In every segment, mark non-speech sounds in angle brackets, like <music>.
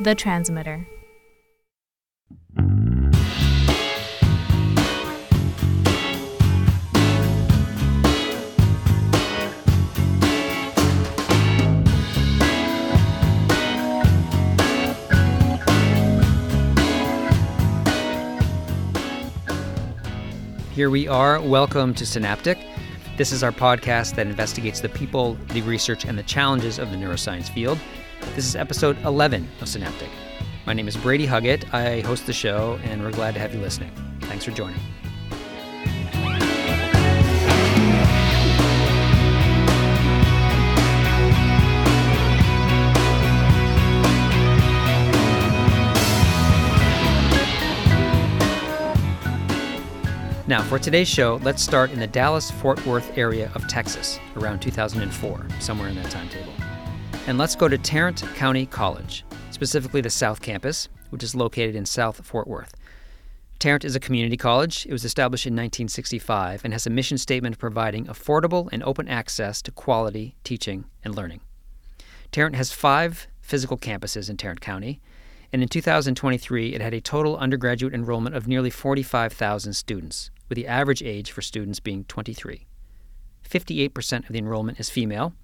The Transmitter. Here we are. Welcome to Synaptic. This is our podcast that investigates the people, the research, and the challenges of the neuroscience field. This is episode 11 of Synaptic. My name is Brady Huggett. I host the show, and we're glad to have you listening. Thanks for joining. Now, for today's show, let's start in the Dallas Fort Worth area of Texas around 2004, somewhere in that timetable. And let's go to Tarrant County College, specifically the South Campus, which is located in South Fort Worth. Tarrant is a community college. It was established in 1965 and has a mission statement of providing affordable and open access to quality teaching and learning. Tarrant has five physical campuses in Tarrant County, and in 2023 it had a total undergraduate enrollment of nearly 45,000 students, with the average age for students being 23. 58% of the enrollment is female,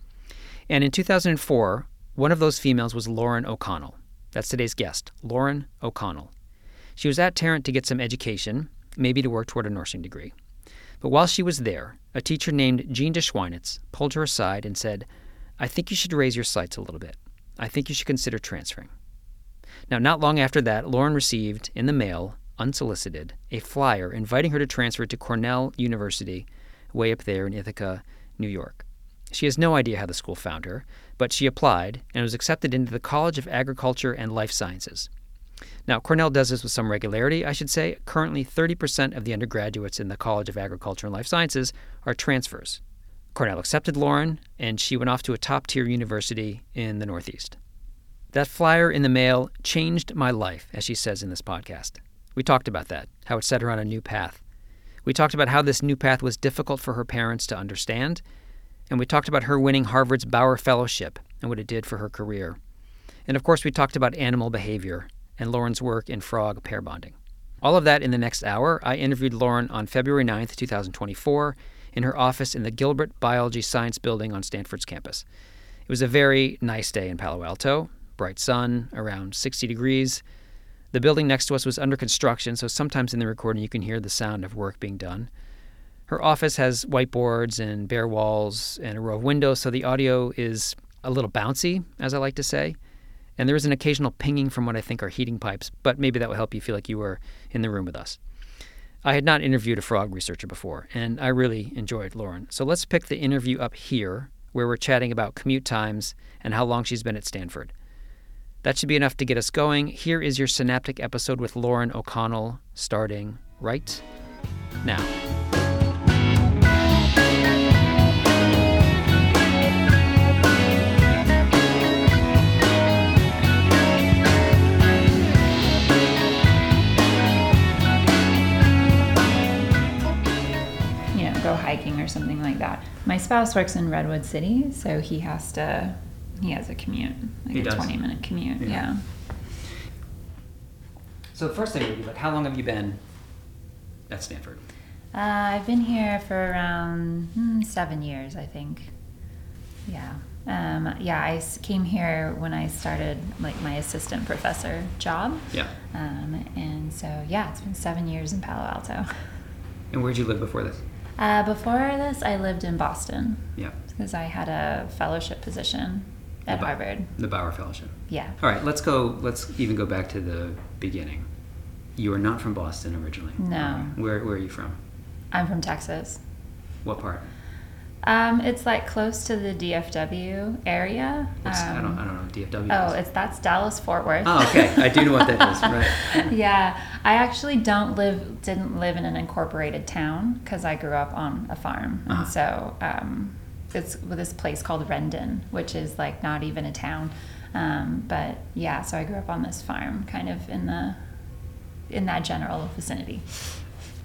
and in 2004, one of those females was Lauren O'Connell. That's today's guest, Lauren O'Connell. She was at Tarrant to get some education, maybe to work toward a nursing degree. But while she was there, a teacher named Jean DeSchweinitz pulled her aside and said, I think you should raise your sights a little bit. I think you should consider transferring. Now, not long after that, Lauren received in the mail, unsolicited, a flyer inviting her to transfer to Cornell University, way up there in Ithaca, New York. She has no idea how the school found her, but she applied and was accepted into the College of Agriculture and Life Sciences. Now, Cornell does this with some regularity, I should say. Currently, 30% of the undergraduates in the College of Agriculture and Life Sciences are transfers. Cornell accepted Lauren, and she went off to a top tier university in the Northeast. That flyer in the mail changed my life, as she says in this podcast. We talked about that, how it set her on a new path. We talked about how this new path was difficult for her parents to understand, and we talked about her winning Harvard's Bauer Fellowship and what it did for her career. And of course, we talked about animal behavior and Lauren's work in frog pair bonding. All of that in the next hour. I interviewed Lauren on February 9th, 2024, in her office in the Gilbert Biology Science Building on Stanford's campus. It was a very nice day in Palo Alto, bright sun, around 60 degrees. The building next to us was under construction, so sometimes in the recording you can hear the sound of work being done. Her office has whiteboards and bare walls and a row of windows, so the audio is a little bouncy, as I like to say. And there is an occasional pinging from what I think are heating pipes, but maybe that will help you feel like you were in the room with us. I had not interviewed a frog researcher before, and I really enjoyed Lauren. So let's pick the interview up here, where we're chatting about commute times and how long she's been at Stanford. That should be enough to get us going. Here is your synaptic episode with Lauren O'Connell, starting right now. Hiking or something like that. My spouse works in Redwood City, so he has to, he has a commute, like He a does? 20 minute commute. Yeah. Yeah. So the first thing would be like, how long have you been at Stanford? Uh, I've been here for around hmm, seven years, I think. Yeah. Um, yeah, I came here when I started like my assistant professor job. Yeah. Um, and so, yeah, it's been seven years in Palo Alto. And where'd you live before this? Uh, before this, I lived in Boston Yeah. because I had a fellowship position at The Harvard. The Bauer Fellowship. Yeah. All right, let's go. Let's even go back to the beginning. You are not from Boston originally. No. Where Where are you from? I'm from Texas. What part? Um, it's like close to the DFW area. What's, I don't. Um, I don't know. what DFW. Oh, is. it's that's Dallas Fort Worth. Oh, okay. I do know what that is. Right. <laughs> yeah, I actually don't live didn't live in an incorporated town because I grew up on a farm, Uh-huh. and so um, it's with this place called Rendon, which is like not even a town. Um, but yeah, so I grew up on this farm, kind of in the in that general vicinity.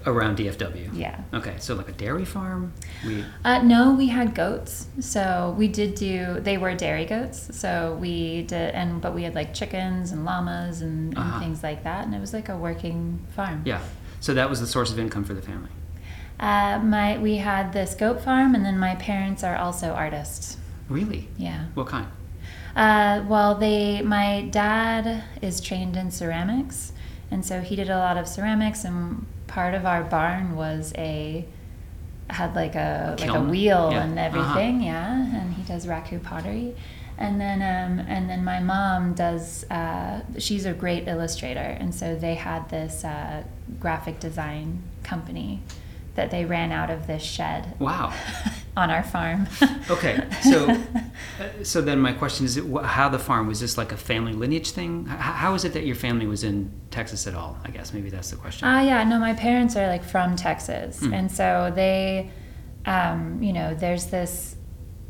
Around DFW. Yeah. Okay, so like a dairy farm. We Uh, no, we had goats. So we did do. They were dairy goats. So we did, and but we had like chickens and llamas and, and Uh-huh. things like that. And it was like a working farm. yeah. So that was the source of income for the family. Uh, my we had this goat farm, and then my parents are also artists. Really? Yeah. What kind? Uh, well, they my dad is trained in ceramics, and so he did a lot of ceramics. And part of our barn was a had like a like a wheel Yeah. and Uh-huh. everything. Yeah, and he does raku pottery. And then, um, and then my mom does. Uh, she's a great illustrator, and so they had this uh, graphic design company that they ran out of this shed Wow. <laughs> on our farm. <laughs> Okay, so uh, so then my question is, how the farm was this like a family lineage thing? How is it that your family was in Texas at all? I guess maybe that's the question. Ah, yeah. No, my parents are like from Texas, Mm. and so they, um, you know, there's this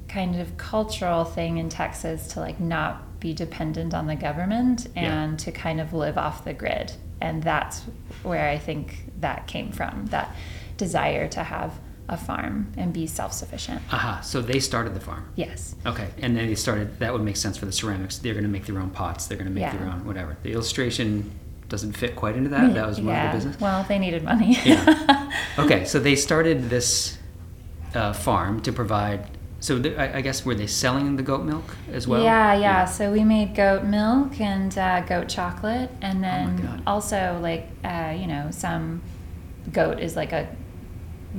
kind of cultural thing in Texas to like not be dependent on the government Yeah. and to kind of live off the grid, and that's where I think that came from. That desire to have a farm and be self-sufficient. Aha. So they started the farm. Yes. Okay, and then they started. That would make sense for the ceramics. They're going to make their own pots. They're going to make Yeah. their own whatever. The illustration doesn't fit quite into that. That was more yeah. of the business. Well, they needed money. Yeah. <laughs> Okay, so they started this uh, farm to provide. So th- I, I guess were they selling the goat milk as well? Yeah, yeah. So we made goat milk and uh, goat chocolate, and then Oh also like uh, you know some goat is like a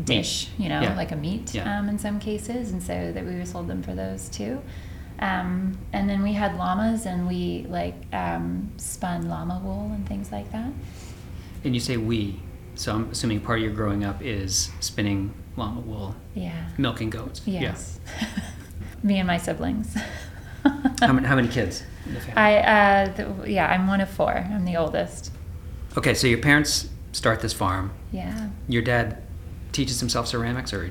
dish, you know, Yeah. like a meat Yeah. um, in some cases, and so that we sold them for those too. Um, and then we had llamas, and we like um, spun llama wool and things like that. And you say we. So I'm assuming part of your growing up is spinning llama wool, Yeah. milking goats. Yes. <laughs> Me and my siblings. <laughs> How many, how many kids? in the family? I uh, th- yeah, I'm one of four. I'm the oldest. Okay, so your parents start this farm. Yeah. Your dad teaches himself ceramics, or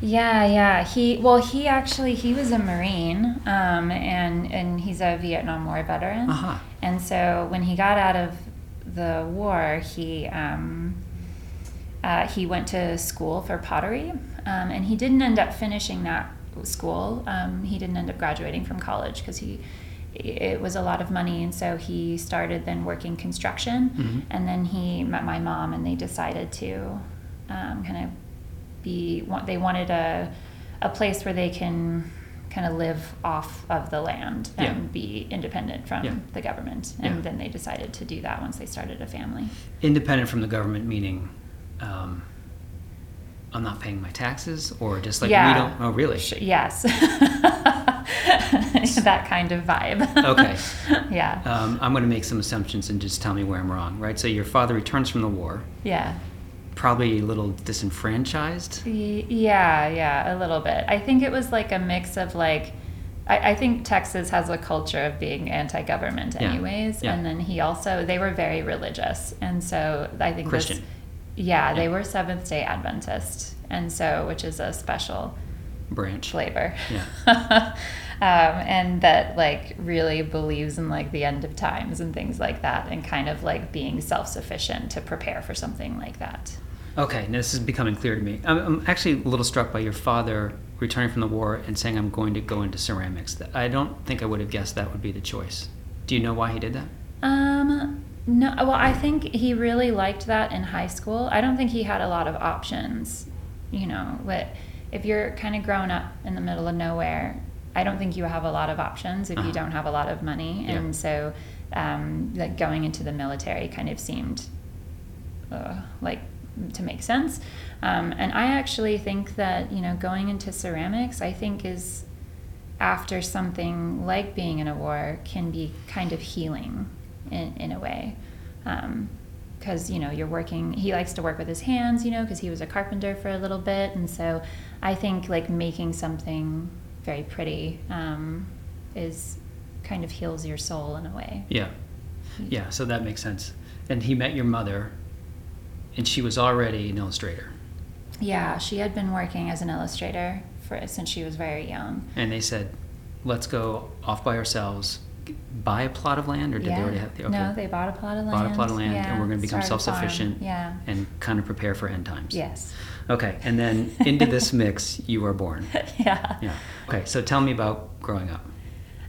Yeah, yeah. He well, he actually he was a Marine, um, and and he's a Vietnam War veteran. Aha. And so when he got out of the war, he um, uh, he went to school for pottery, um, and he didn't end up finishing that school. Um, he didn't end up graduating from college because he it was a lot of money, and so he started then working construction, Mhm. and then he met my mom, and they decided to um, kind of be want- they wanted a a place where they can kind of live off of the land and Yeah. be independent from Yeah. the government and Yeah. then they decided to do that once they started a family independent from the government, meaning um, I'm not paying my taxes, or just like we don't. Oh, really? Yes <laughs> that kind of vibe Okay. <laughs> yeah Um, I'm going to make some assumptions and just tell me where I'm wrong, right? So your father returns from the war, yeah probably a little disenfranchised. Yeah, yeah, a little bit. I think it was like a mix of like, I, I think Texas has a culture of being anti-government, anyways. yeah. And then he also they were very religious, and so I think this- Christian. yeah, they were Seventh Day Adventist, and so which is a special branch. flavor. Yeah. <laughs> um, and that like really believes in like the end of times and things like that, and kind of like being self-sufficient to prepare for something like that. Okay, now this is becoming clear to me. I'm, I'm actually a little struck by your father returning from the war and saying, I'm going to go into ceramics. I don't think I would have guessed that would be the choice. Do you know why he did that? Um, no, well, I think he really liked that in high school. I don't think he had a lot of options. You know, what if you're kind of growing up in the middle of nowhere? I don't think you have a lot of options if Uh-huh. you don't have a lot of money, Yeah. and so um, like going into the military kind of seemed uh, like to make sense. Um, and I actually think that you know going into ceramics, I think is after something like being in a war can be kind of healing in, in a way because you know you're working he likes to work with his hands you know because he was a carpenter for a little bit and so i think like making something very pretty um, is kind of heals your soul in a way Yeah. Yeah, so that makes sense. And he met your mother, and she was already an illustrator. yeah she had been working as an illustrator for since she was very young And they said, let's go off by ourselves, buy a plot of land, or did yeah. they already have? The, okay. No, they bought a plot of land. bought a plot of land, yeah. and we're going to become started a farm. self-sufficient. Yeah. And kind of prepare for end times. Yes. Okay, and then into this <laughs> mix, you were born. <laughs> yeah. Yeah. Okay, so tell me about growing up.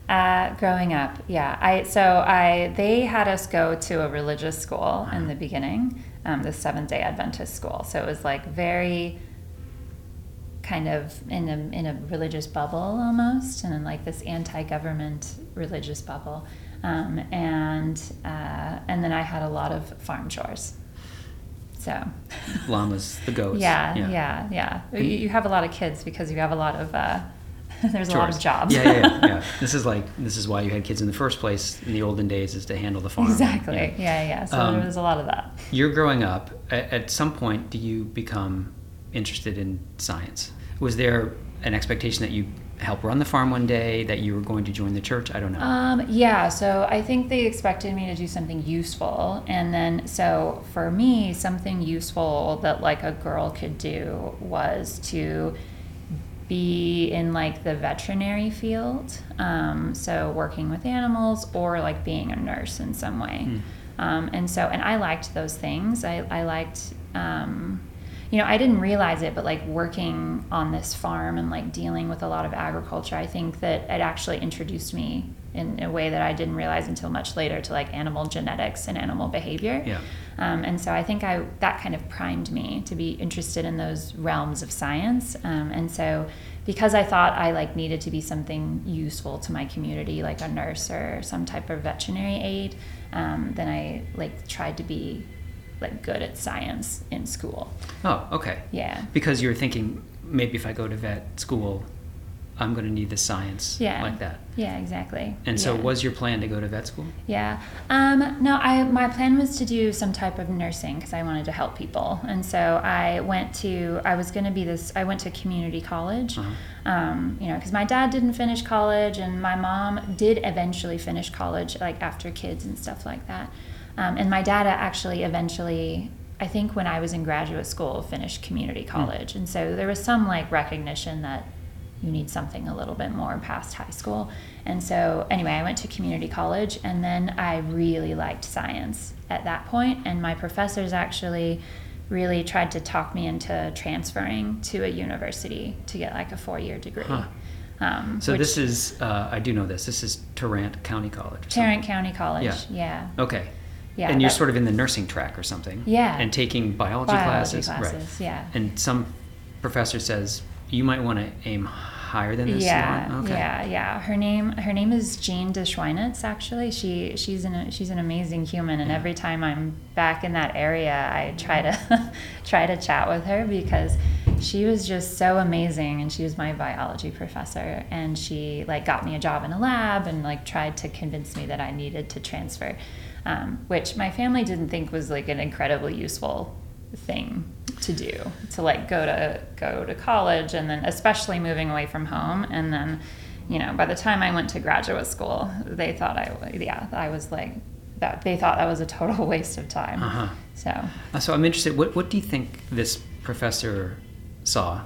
Uh, growing up, yeah. I so I they had us go to a religious school in the beginning, um, the Seventh Day Adventist school. So it was like very kind of in a in a religious bubble almost, and like this anti-government religious bubble. Um, and uh, and then I had a lot of farm chores. So Llamas, the goats. <laughs> yeah, yeah, yeah. You, you have a lot of kids because you have a lot of uh, <laughs> there's a lot of jobs. Yeah, yeah, yeah, yeah. <laughs> This is like this is why you had kids in the first place in the olden days is to handle the farm. Exactly. Yeah. Yeah, yeah. So Um, there was a lot of that. You're growing up. At, at some point, do you become interested in science? Was there an expectation that you help run the farm one day, that you were going to join the church? I don't know. Um, yeah, so I think they expected me to do something useful. And then, so for me, something useful that like a girl could do was to be in like the veterinary field. Um, so working with animals or like being a nurse in some way. Hmm. Um, and so, and I liked those things. I, I liked, um, you know, I didn't realize it, but like working on this farm and like dealing with a lot of agriculture, I think that it actually introduced me in a way that I didn't realize until much later to like animal genetics and animal behavior. Yeah. Um, and so I think I that kind of primed me to be interested in those realms of science. Um, and so because I thought I like needed to be something useful to my community, like a nurse or some type of veterinary aide, um, then I like tried to be like good at science in school. Oh, okay. Yeah. Because you were thinking maybe if I go to vet school, I'm going to need the science Yeah. like that. Yeah, exactly. And so, Yeah. was your plan to go to vet school? Yeah. Um, no, I my plan was to do some type of nursing because I wanted to help people, and so I went to. I was going to be this. I went to community college. Uh-huh. Um, you know, because my dad didn't finish college, and my mom did eventually finish college, like after kids and stuff like that. Um, and my dad actually eventually. I think when I was in graduate school, finished community college, and so there was some like recognition that you need something a little bit more past high school. And so, anyway, I went to community college and then I really liked science at that point. And my professors actually really tried to talk me into transferring to a university to get like a four year degree. Huh. Um, So which- this is, uh, I do know this. This is Tarrant County College. Tarrant County College. Yeah. Yeah. Okay. Yeah. and you're that- sort of in the nursing track or something. Yeah. And taking biology, biology classes. classes. Right. Yeah. And some professor says you might want to aim higher than this. Yeah, Okay. yeah, yeah. Her name her name is Jean Deschweinitz. Actually, she she's an she's an amazing human, and Yeah. every time I'm back in that area, I try to <laughs> try to chat with her because she was just so amazing, and she was my biology professor, and she like got me a job in a lab, and like tried to convince me that I needed to transfer, um, which my family didn't think was like an incredibly useful thing to do to like go to go to college and then especially moving away from home and then you know by the time i went to graduate school they thought i yeah i was like that they thought that was a total <laughs> waste of time Uh-huh. so Uh, So I'm interested. What what do you think this professor saw?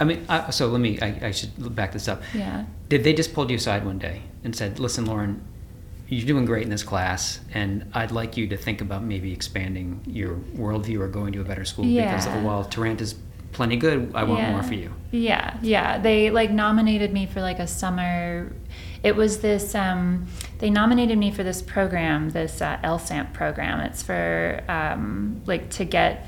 I mean, I, so let me. I, I should back this up. yeah Did they just pulled you aside one day and said, "Listen, Lauren, you're doing great in this class, and I'd like you to think about maybe expanding your worldview or going to a better school because Yeah. oh, while Tarrant is plenty good, I want Yeah. more for you." Yeah, yeah. They like nominated me for like a summer. It was this. Um, they nominated me for this program, this uh, LSAMP program. It's for um, like to get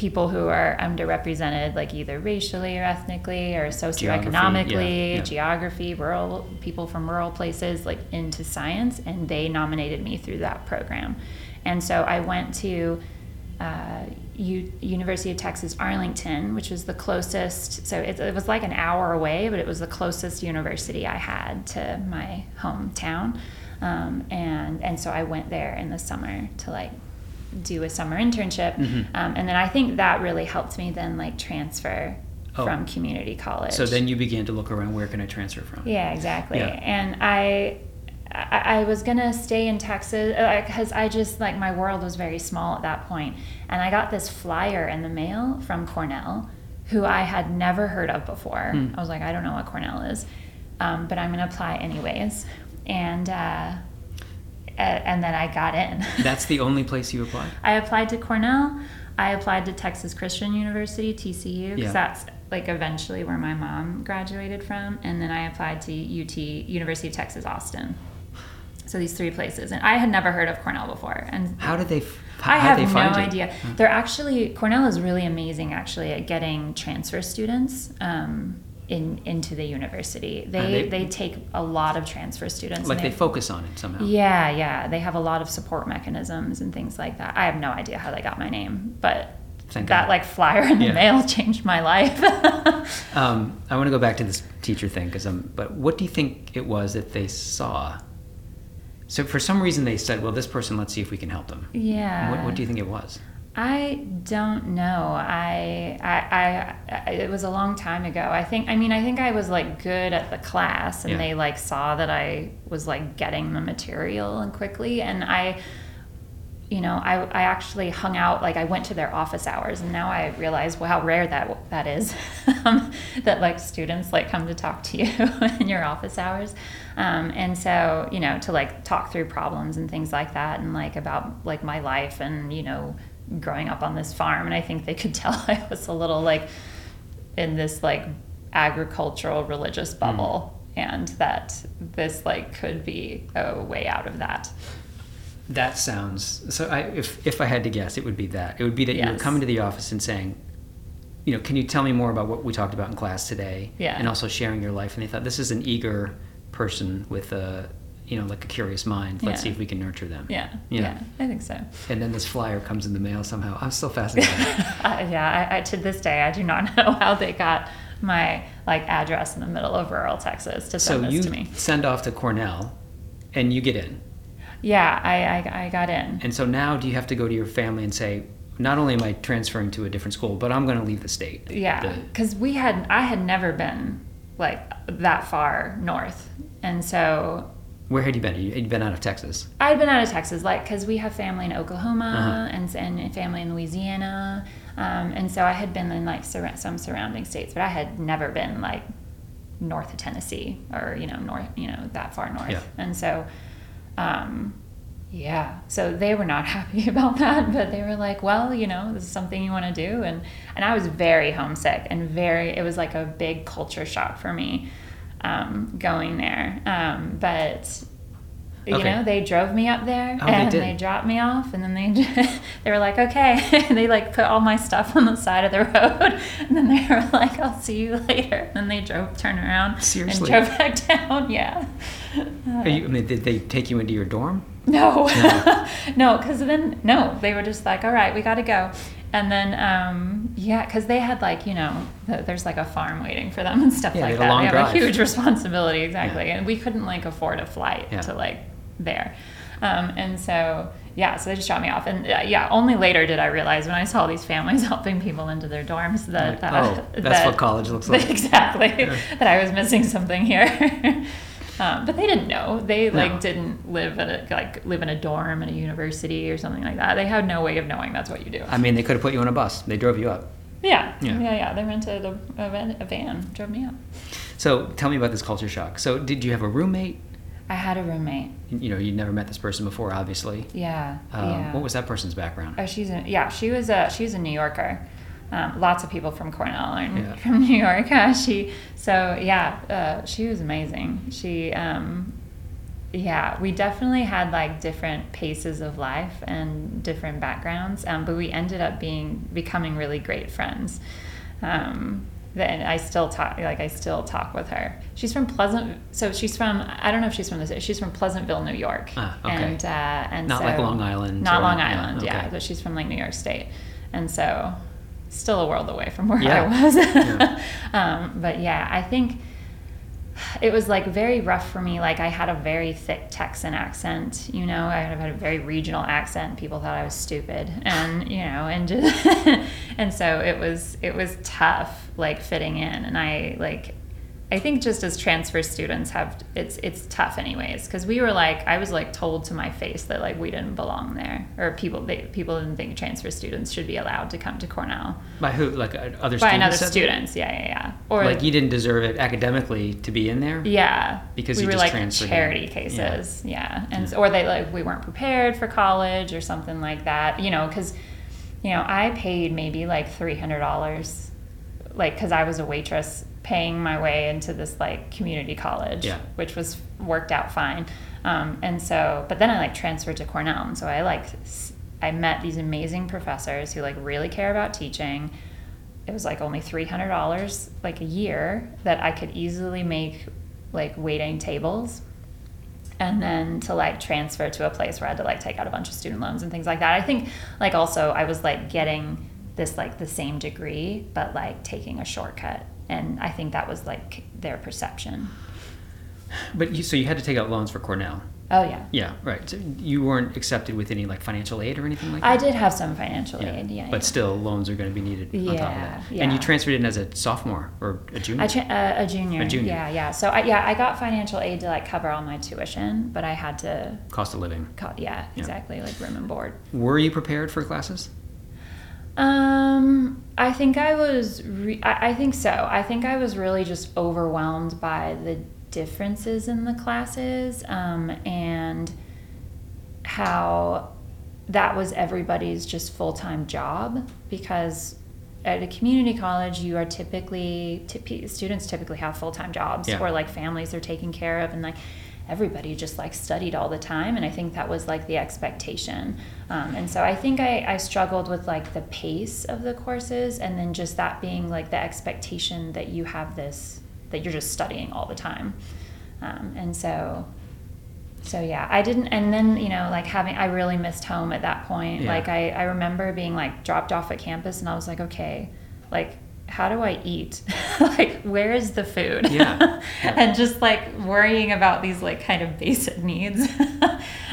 people who are underrepresented, like either racially or ethnically or socioeconomically, yeah, yeah. geography, rural people from rural places, like into science, and they nominated me through that program. And so I went to uh, U- University of Texas Arlington, which was the closest. So it, it was like an hour away, but it was the closest university I had to my hometown. Um, and and so I went there in the summer to like do a summer internship, Mhm. um, and then I think that really helped me then like transfer Oh. from community college. So then you began to look around. Where can I transfer from? Yeah, exactly. Yeah. And I, I, I was gonna stay in Texas because I just like my world was very small at that point. and I got this flyer in the mail from Cornell, who I had never heard of before. Hmm. I was like, I don't know what Cornell is, um, but I'm gonna apply anyways. and uh, and then I got in. <laughs> That's the only place you applied. I applied to Cornell. I applied to Texas Christian University (TCU) because Yeah. that's like eventually where my mom graduated from, and then I applied to UT University of Texas Austin. So these three places, and I had never heard of Cornell before, and How did they? f- I how have they no idea. They're actually Cornell is really amazing actually at getting transfer students um, in into the university. They, they- they take a lot of transfer students. Like and they focus on it somehow. yeah, yeah. They have a lot of support mechanisms and things like that. I have no idea how they got my name, but Thank that God. like flyer in the Yeah. mail <laughs> changed my life. <laughs> Um, I want to go back to this teacher thing because I'm. But what do you think it was that they saw? So for some reason they said, "Well, this person, let's see if we can help them." yeah. What, what do you think it was? I don't know. I, I, I, it was a long time ago. I think, I mean, I think I was like good at the class and Yeah. they like saw that I was like getting the material and quickly. And I, you know, I, I actually hung out, like I went to their office hours and now I realize well, how rare that, that is, <laughs> um, that like students like come to talk to <laughs> you in your office hours. Um, and so, you know, to like talk through problems and things like that and like about like my life and, you know, growing up on this farm. And I think they could <laughs> tell I was a little like in this like agricultural religious mm. bubble and that this like could be a way out of that. That sounds so. I, if if I had to guess, it would be that. It would be that you were coming to the office and saying, you know, can you tell me more about what we talked about in class today? Yeah. And also sharing your life. And they thought this is an eager person with a, you know, like a curious mind. Let's Yeah. see if we can nurture them. Yeah. Yeah. Yeah. I think so. And then this flyer comes in the mail somehow. I'm still fascinated. <laughs> Uh, yeah. I, I, to this day, I do not <laughs> know how they got my like address in the middle of rural Texas to so send this you to me. send off to Cornell, and you get in. Yeah. I, I, I got in. And so now, do you have to go to your family and say, not only am I transferring to a different school, but I'm going to leave the state? Yeah, because we had I had never been like that far north, and so where had you been? You- You'd been out of Texas. I'd been out of Texas, like because we have family in Oklahoma Uh-huh. and and family in Louisiana, um, and so I had been in like sur- some surrounding states, but I had never been like north of Tennessee or you know north you know that far north, Yeah. and so. Um, yeah, so they were not <laughs> happy about that, but they were like, "Well, you know, this is something you want to do," and and I was very homesick and very. It was like a big culture shock for me um, going there, um, but you Okay. know, they drove me up there Oh, and did. they dropped me off, and then they <laughs> they were like, "Okay," <laughs> they like put all my stuff on the side of the road, <laughs> and then they were like, "I'll see you later," and then they drove, turned around, Seriously? and drove back down. Yeah. Are you, I mean, did they take you into your dorm? No, no, because then no, they were just like, all right, we got to go, and then um, yeah, because they had like you know, th- there's like a farm waiting for them and stuff Yeah, like that. they have drive. a huge responsibility, exactly, and we couldn't like afford a flight Yeah. to like there, um, and so yeah, so they just dropped me off, and uh, yeah, only later did I realize when I saw these families <laughs> helping people into their dorms that Like, oh, <laughs> that's that- what college looks like. <laughs> exactly Yeah. that I was missing something here. Um, but they didn't know. They like No. didn't live at a, like live in a dorm at a university or something like that. They had no way of knowing that's what you do. I mean, they could have put you on a bus. They drove you up. yeah, Yeah. yeah, yeah, They rented a, a, van, a van, drove me up. So tell me about this culture shock. So did you have a roommate? I had a roommate. You know, you'd never met this person before, obviously. Yeah, Um, yeah. What was that person's background? Oh, she's a, yeah. She was a she's a New Yorker. Um, lots of people from Cornell are Yeah. <laughs> from New York. Uh, <laughs> she so yeah. Uh, she was amazing. She um, yeah. We definitely had like different paces of life and different backgrounds, um, but we ended up being becoming really great friends. Um, then I still talk like I still talk with her. She's from Pleasant, so she's from I don't know if she's from this. She's from Pleasantville, New York, Ah, okay. and uh, and Not so, like Long Island not Long Island, yeah, okay. but she's from like New York State, and so still a world away from where Yeah. I was. Yeah. <laughs> um, but yeah, I think it was like very rough for me. Like I had a very thick Texan accent, you know. I had a very regional accent. People thought I was stupid, and you know, and just <laughs> and so it was it was tough, like fitting in. And I like I think just as transfer students have it's it's tough anyways because we were like I was like told to my face that like we didn't belong there or people they, people didn't think transfer students should be allowed to come to Cornell By who? Like uh, other by students? another students yeah yeah yeah or Like you didn't deserve it academically to be in there. yeah Because we you were just like transferred charity Yeah. cases yeah, and or they like we weren't prepared for college or something like that you know because you know I paid maybe like three hundred dollars like because I was a waitress paying my way into this like community college Yeah. which was worked out fine. Um, and so but then I like transferred to Cornell. And so I like I met these amazing professors who like really care about teaching. It was like only $300 like a year that I could easily make like waiting tables. And then to like transfer to a place where I had to like take out a bunch of student loans and things like that. I think like also I was like getting this like the same degree but like taking a shortcut and I think that was like their perception. But you so you had to take out loans for Cornell. Oh yeah. Yeah, right. So you weren't accepted with any like financial aid or anything like that. I did have some financial aid, yeah. But yeah. still, loans are going to be needed on top of that. Yeah. And you transferred in as a sophomore or a junior. I tra- uh, a junior. A junior. Yeah, yeah. So I, yeah, I got financial aid to like cover all my tuition, but I had to Cost of living. co- yeah, exactly, like room and board. Were you prepared for classes? Um, I think I was. Re- I, I think so. I think I was really just overwhelmed by the differences in the classes, um, and how that was everybody's just full time job because at a community college you are typically typ- students typically have full time jobs Yeah. or like families they're taken care of and like everybody just like studied all the time and i think that was like the expectation. Um, and so i think I, I struggled with like the pace of the courses and then just that being like the expectation that you have this that you're just studying all the time. Um, and so so yeah i didn't and then you know like having i really missed home at that point. Yeah. like I, I remember being like dropped off at campus and i was like okay like how do i eat <laughs> like where is the food Yeah. Yeah. <laughs> and just like worrying about these like kind of basic <laughs> needs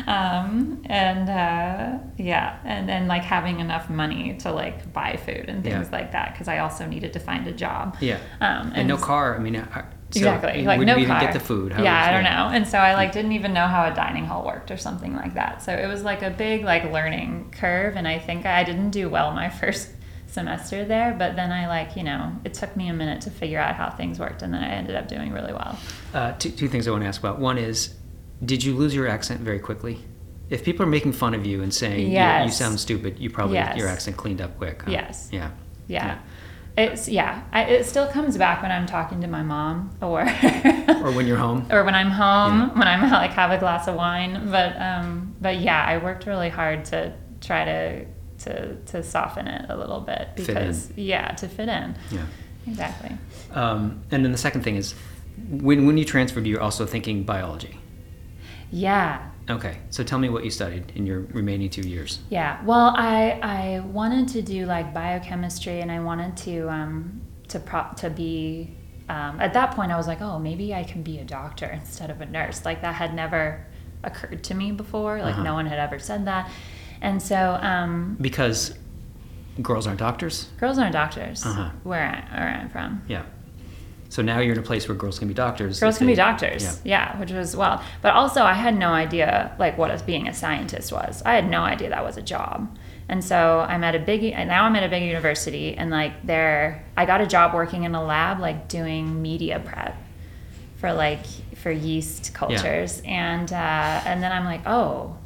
um, and uh, yeah and then like having enough money to like buy food and things Yeah. like that because i also needed to find a job Yeah. um, And, no car. I mean, uh, so exactly like no car. get the food? How yeah i don't know and so i like didn't even know how a dining hall worked or something like that so it was like a big like learning curve and i think i didn't do well my first semester there but then i like you know it took me a minute to figure out how things worked and then i ended up doing really well Uh, two, two things I want to ask about. One is, did you lose your accent very quickly? If people are making fun of you and saying you- you, sound stupid, you probably Yes. your accent cleaned up quick. huh? Yes. Yeah. yeah, it's yeah I, it still comes back when i'm talking to my mom or <laughs> Or when you're home. or when i'm home Yeah. when i'm <laughs> like have a glass of wine but um but yeah i worked really hard to try to to to soften it a little bit because yeah to fit in Yeah. exactly Um, and then the second thing is, when when you transferred, you're also thinking biology. yeah Okay. So tell me what you studied in your remaining two years. Yeah. Well, I I wanted to do like biochemistry, and I wanted to um to prop to be. Um, at that point, I was like, oh, maybe I can be a doctor instead of a nurse. Like that had never occurred to me before. Like Uh-huh. no one had ever said that, and so um, Because girls aren't doctors. girls aren't doctors Uh-huh. where I, where I'm from. Yeah. So now you're in a place where girls can be doctors. Girls can be doctors. Yeah. which was well. But also, I had no idea like what being a scientist was. I had no idea that was a job. And so I'm at a big. Now I'm at a big university, and like there, I got a job working in a lab, like doing media prep for like for yeast cultures, and uh, and then I'm like, oh,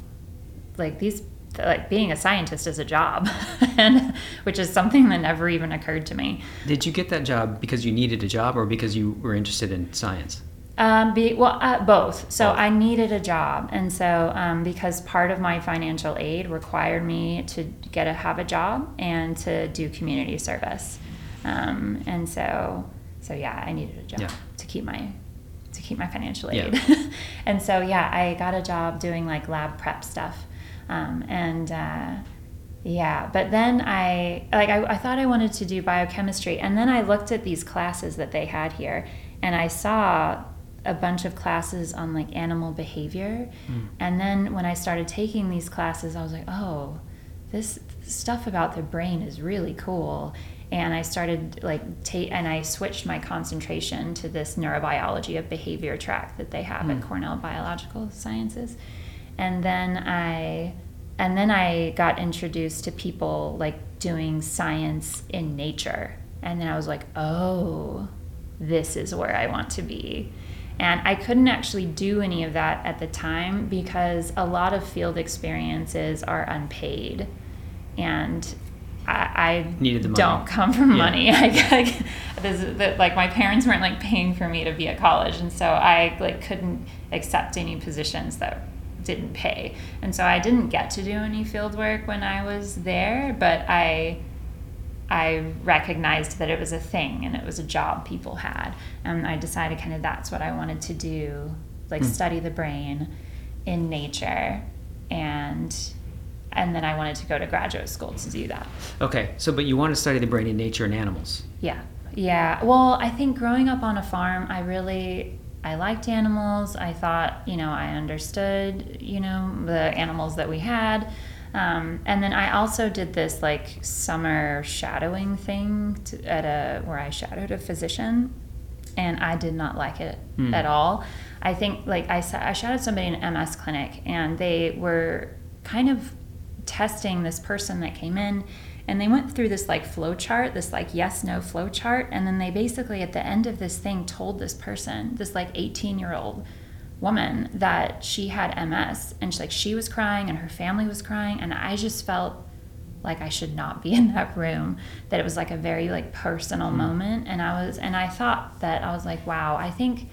like these. Like being a scientist is a job, <laughs> and which is something that never even occurred to me. Did you get that job because you needed a job or because you were interested in science? Um, be, well, uh, both. So Both. I needed a job, and so um, because part of my financial aid required me to get a have a job and to do community service, um, and so so yeah, I needed a job Yeah. to keep my to keep my financial Yeah. aid, <laughs> and so yeah, I got a job doing like lab prep stuff, um, and. Uh, yeah, but then I like I, I thought I wanted to do biochemistry, and then I looked at these classes that they had here, and I saw a bunch of classes on like animal behavior, and then when I started taking these classes, I was like, oh, this stuff about the brain is really cool, and I started like ta- and I switched my concentration to this neurobiology of behavior track that they have Mm. at Cornell Biological Sciences, and then I and then I got introduced to people like doing science in nature, and then I was like, oh, this is where I want to be. And I couldn't actually do any of that at the time because a lot of field experiences are unpaid. And I, I the don't come from Yeah. money. <laughs> I, this is that like my parents weren't like paying for me to be at college, and so I like couldn't accept any positions that didn't pay, and so I didn't get to do any field work when I was there. But I I recognized that it was a thing and it was a job people had, and I decided kind of that's what I wanted to do, like Hmm. study the brain in nature, and and then I wanted to go to graduate school to do that. Okay, so but you want to study the brain in nature and animals. Yeah. Yeah. Well, I think growing up on a farm, I really I liked animals. I thought, you know, I understood, you know, the animals that we had. Um, and then I also did this like summer shadowing thing to, at a where I shadowed a physician, and I did not like it Hmm. at all. I think like I I shadowed somebody in an MS clinic, and they were kind of testing this person that came in and they went through this like flow chart this like yes no flow chart and then they basically at the end of this thing told this person this like 18 year old woman that she had ms and she, like she was crying and her family was crying. And i just felt like i should not be <laughs> in that room. That it was like a very like personal moment. And i was and i thought that i was like wow i think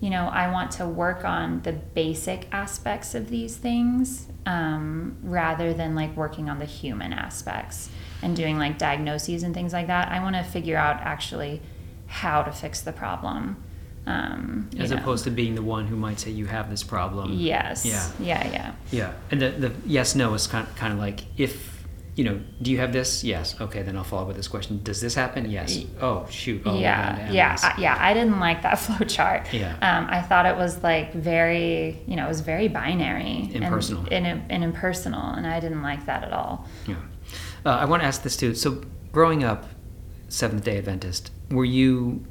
you know, I want to work on the basic aspects of these things um, rather than like working on the human aspects and doing like diagnoses and things like that. I want to figure out actually how to fix the problem. Um, As know. opposed to being the one who might say you have this problem. Yes. Yeah. Yeah. Yeah. Yeah, and the, the yes no is kind kind of like if you know, do you have this? Yes. Okay, then I'll follow up with this question. Does this happen? Yes. Oh shoot. Oh, yeah, yeah. I, yeah. I didn't like that <laughs> flow chart. Yeah. Um, I thought it was like very, you know, it was very binary, and- Impersonal. and, and impersonal, and I didn't like that at all. Yeah. Uh, I want to ask this too. So, growing up, Seventh Day Adventist, were you,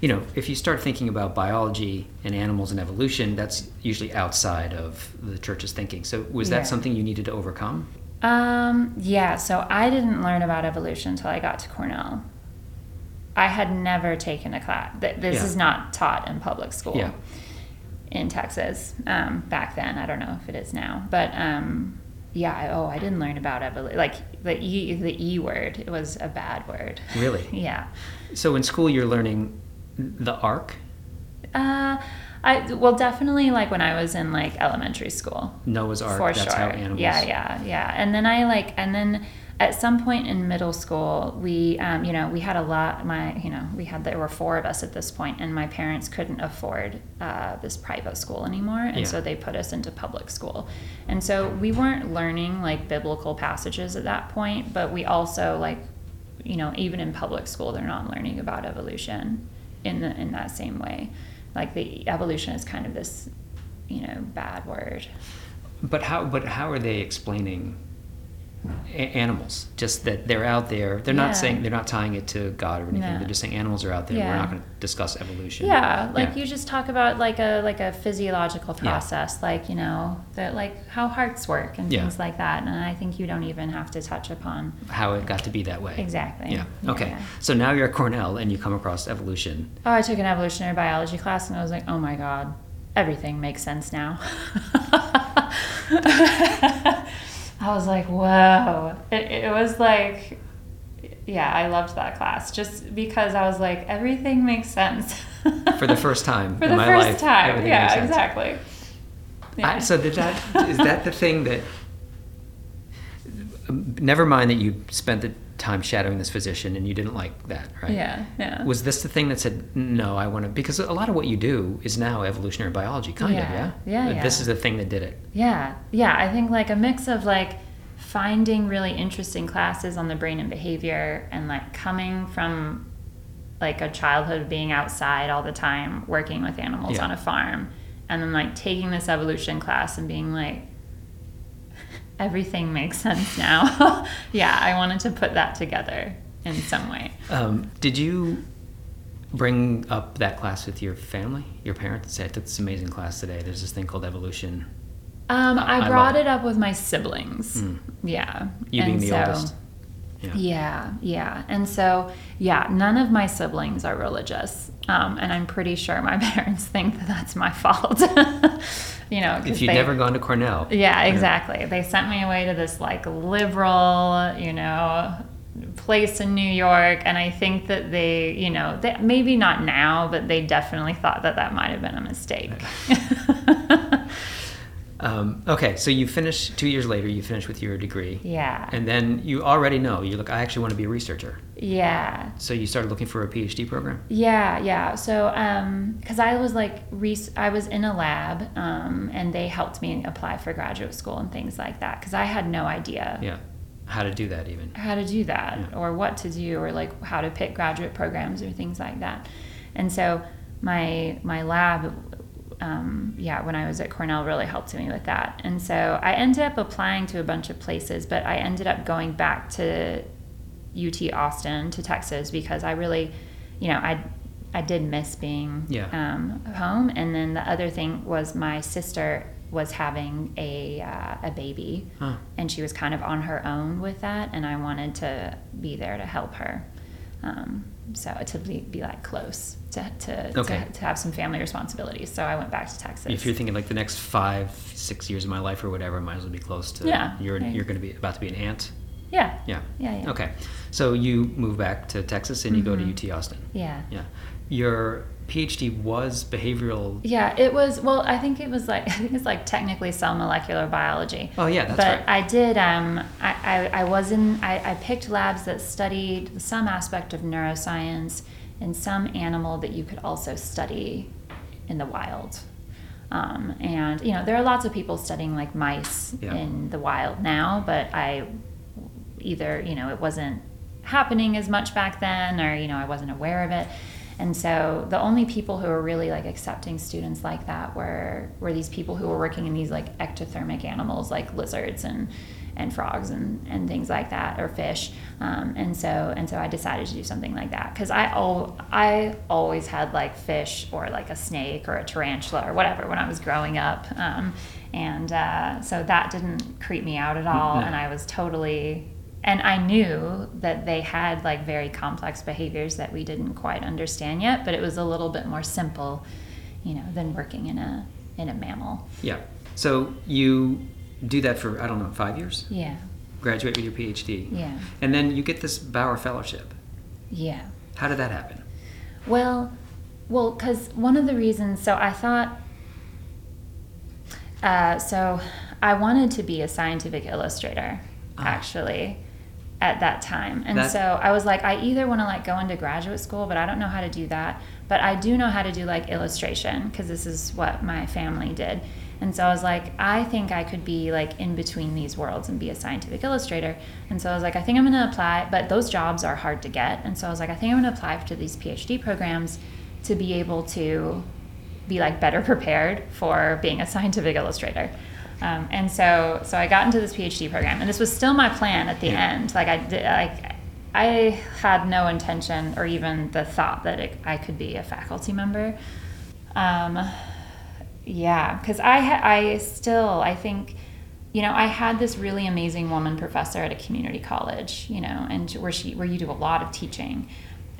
you know, if you start thinking about biology and animals and evolution, that's usually outside of the church's thinking. So, was Yeah. that something you needed to overcome? Um, yeah, so I didn't learn about evolution until I got to Cornell. I had never taken a class. This Yeah. is not taught in public school Yeah. in Texas um, back then. I don't know if it is now, but um, yeah. Oh, I didn't learn about evolution. Like the e the e word. It was a bad word. Really? <laughs> yeah. So, in school, you're learning the ark, Uh, I well definitely like when I was in like elementary school. Noah's Ark. For that's sure. how animals. Yeah, yeah, yeah. And then I like, and then at some point in middle school, we, um, you know, we had a lot. My, you know, we had there were four of us at this point, and my parents couldn't afford uh, this private school anymore, and Yeah. so they put us into public school. And so we weren't learning like biblical passages at that point, but we also like, you know, even in public school, they're not learning about evolution in the in that same way. Like the evolution is kind of this, you know, bad word. But how? But how are they explaining a- animals? Just that they're out there. They're Yeah. not saying they're not tying it to God or anything. No. They're just saying animals are out there. We're not going to discuss evolution. Yeah, like Yeah. you just talk about like a like a physiological Yeah. process, like you know that like how hearts work and Yeah. things like that. And I think you don't even have to touch upon How it got to be that way. exactly. Yeah. Okay. yeah. So now you're at Cornell and you come across evolution. Oh, I took an evolutionary biology class and I was like, oh my god, everything makes sense now. <laughs> I was like, whoa. It, it was like, yeah, I loved that class just because I was like, everything makes sense. <laughs> For the first time For in the my first life, time. Yeah, exactly. I, so did that is that the thing that never mind that you spent the time shadowing this physician and you didn't like that right Yeah, yeah. was this the thing that said no i want to because a lot of what you do is now evolutionary biology kind Yeah, of yeah yeah, Uh, this is the thing that did it Yeah, yeah. I think like a mix of like finding really interesting classes on the brain and behavior and like coming from like a childhood being outside all the time working with animals Yeah. on a farm and then like taking this evolution class and being like everything makes sense now. <laughs> yeah, I wanted to put that together. in some way. Um, did you bring up that class with your family, your parents? Say, I took this amazing class today. There's this thing called evolution. Um, I I brought it. up with my siblings. Mm. Yeah. You being And the so- oldest. Yeah. Yeah, yeah. And so, yeah, none of my siblings are religious. Um, and I'm pretty sure my <laughs> parents think that that's my fault. <laughs> you know, If you'd they- never gone to Cornell. Yeah, exactly. They sent me away to this like liberal, you know, place in New York, and I think that they, you know, they, maybe not now, but they definitely thought that that might have been a mistake. <laughs> Um, okay, so you finish two years later. You finish with your degree, yeah, and then you already know you look. I actually want to be a researcher. yeah. So you started looking for a PhD program. Yeah, yeah. So, um, because I was like, res- I was in a lab, um, and they helped me apply for graduate school and things like that. Because I had no idea Yeah, how to do that even. how to do that, Yeah. or what to do, or like how to pick graduate programs or things like that. And so, my my lab, um, yeah, when I was at Cornell, really helped me with that. And so, I ended up applying to a bunch of places, but I ended up going back to UT Austin to Texas because I really, you know, I I did miss being Yeah. um, home. And then the other thing was my sister was having a uh, a baby, Huh. and she was kind of on her own with that, and I wanted to be there to help her. Um, so to be, be like close to to, Okay. to to have some family responsibilities. So I went back to Texas. If you're thinking like the next five, six years of my life or whatever, I might as well be close to. Yeah, You're right. you're going to be about to be an aunt. yeah, Yeah. yeah, yeah. Okay. So you move back to Texas and you go to Mhm. UT Austin. yeah. Yeah. Your PhD was behavioral. Yeah, it was. Well, I think it was like <laughs> I think it's like technically cell molecular biology. Oh yeah, that's but right. But I did. Um, I, I, I was in. I, I picked labs that studied some aspect of neuroscience and some animal that you could also study in the wild. Um, and you know, there are lots of people studying like mice Yeah. in the wild now, but I either you know it wasn't happening as much back then, or you know I wasn't aware of it. And so the only people who were really like accepting students like that were were these people who were working in these like ectothermic animals like lizards and and frogs and, and things like that or fish. Um, and so and so I decided to do something like that because I al- I always had like fish or like a snake or a tarantula or whatever when I was growing up. Um, and uh, so that didn't creep me out at all. No. And I was totally and I knew that they had like very complex behaviors that we didn't quite understand yet, but it was a little bit more simple, you know, than working in a in a mammal. yeah. So you do that for I don't know five years. Yeah, Graduate with your PhD. yeah, And then you get this Bauer Fellowship. yeah. How did that happen? Well, well, because one of the reasons, so I thought, uh, so I wanted to be a scientific illustrator, Ah. actually, at that time. And That- so I was like, I either want to like go into graduate school, but I don't know how to do that. But I do know how to do like illustration because this is what my family did. And so I was like, I think I could be like in between these worlds and be a scientific illustrator. And so I was like, I think I'm going to apply, but those jobs are hard to get. And so I was like, I think I'm going to apply to these PhD programs to be able to be like better prepared for being a scientific illustrator. Um, and so, so I got into this PhD program, and this was still my plan at the Yeah. end. Like I like I had no intention or even the thought that it, I could be a faculty member. Um, yeah, because I ha- I still I think you know I had this really amazing woman professor at a community college, you know, and where she where you do a lot of teaching.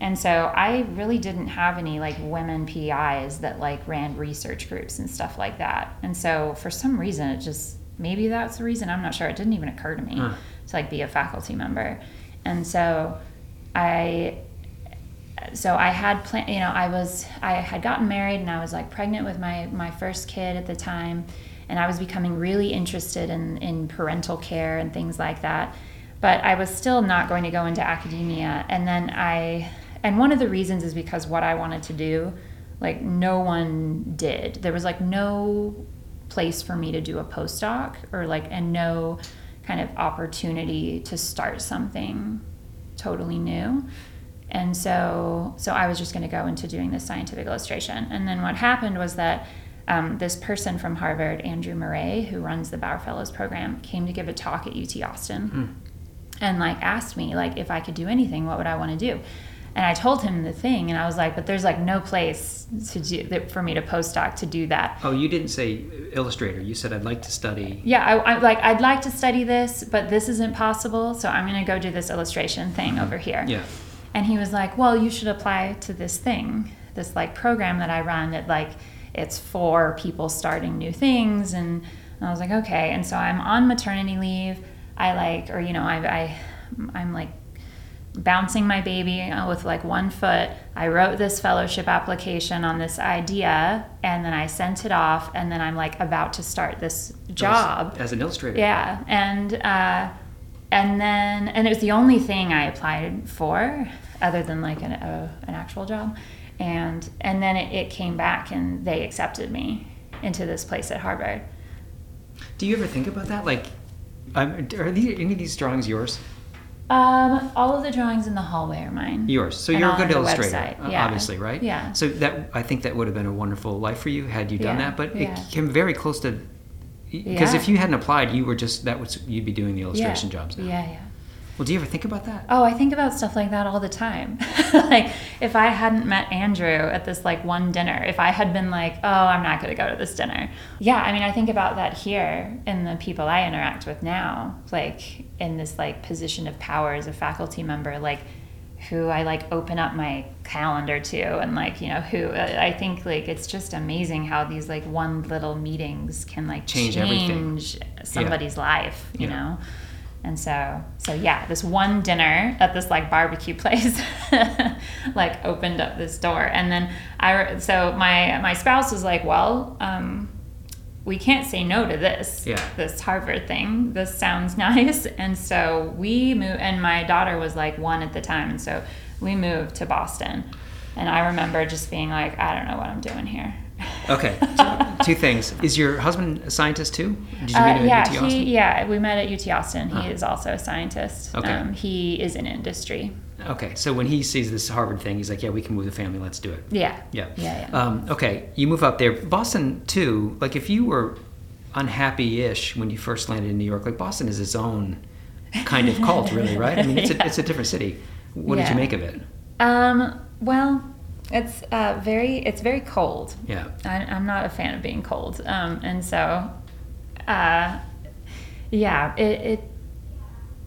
And so I really didn't have any like women PIs that like ran research groups and stuff like that. And so for some reason it just maybe that's the reason I'm not sure it didn't even occur to me Huh. to like be a faculty member. And so I so I had plan you know I was I had gotten married and I was like pregnant with my my first kid at the time and I was becoming really interested in in parental care and things like that but I was still not going to go into academia and then I and one of the reasons is because what I wanted to do like no one did. There was like no place for me to do a postdoc or like and no kind of opportunity to start something totally new. And so so i was just going to go into doing this scientific illustration. And then what happened was that um, this person from harvard andrew murray who runs the bauer fellows program came to give a talk at ut austin and like asked me like if I could do anything, what would I want to do? And I told him the thing, and I was like, but there's like no place to do that for me to postdoc to do that. Oh, you didn't say illustrator. You said I'd like to study. Yeah, I, I like I'd like to study this, but this isn't possible, so I'm gonna go do this illustration thing over here. Yeah. And he was like, well, you should apply to this thing, this like program that I run that like it's for people starting new things, and I was like, okay. And so I'm on maternity leave. I like, or you know, I, I I'm like bouncing my baby uh, with like one foot. I wrote this fellowship application on this idea and then I sent it off and then I'm like about to start this job As, as an illustrator. Yeah, and uh, and then and it was the only thing I applied for other than like an, a, an actual job, and and then it, it came back and they accepted me into this place at Harvard. Do you ever think about that? Like, um, are these, any of these drawings yours? Um, all of the drawings in the hallway are mine. Yours. So And you're a good illustrator, yeah. obviously, right? Yeah. So that I think that would have been a wonderful life for you had you done Yeah, that. But yeah. it came very close to because if you hadn't applied, you were just that was you'd be doing the illustration jobs now. Yeah, yeah. Well, do you ever think about that? Oh, I think about stuff like that all the time. <laughs> like if I hadn't met Andrew at this like one dinner, if I had been like, "Oh, I'm not going to go to this dinner." Yeah, I mean, I think about that here in the people I interact with now, like in this like position of power as a faculty member, like who I like open up my calendar to and like, you know, who I think like it's just amazing how these like one little meetings can like Change everything. change somebody's life, you Yeah. know. And so, so yeah, this one dinner at this like barbecue <laughs> place, like opened up this door, and then I, so my my spouse was like, well, um, we can't say no to this, Yeah. this Harvard thing. This sounds <laughs> nice, and so we moved. And my daughter was like one at the time, and so we moved to Boston. And I remember just being like, I don't know what I'm doing here. Okay, two, two things. Is your husband a scientist too? Did you meet Uh, him yeah, at UT Austin? he yeah we met at UT Austin. He Ah. is also a scientist. Okay. Um, he is in industry. Okay, so when he sees this Harvard thing, he's like, "Yeah, we can move the family. Let's do it." Yeah. Yeah. Yeah. Yeah. Um, okay, you move up there. Boston too. Like if you were unhappy-ish when you first landed in New York, like Boston is its own kind of cult, really, right? I mean, it's <laughs> Yeah. a it's a different city. What did you make of it? Um, well, it's uh, very it's very cold. Yeah. I, I'm not a fan of being cold, um, and so, uh, yeah, it, it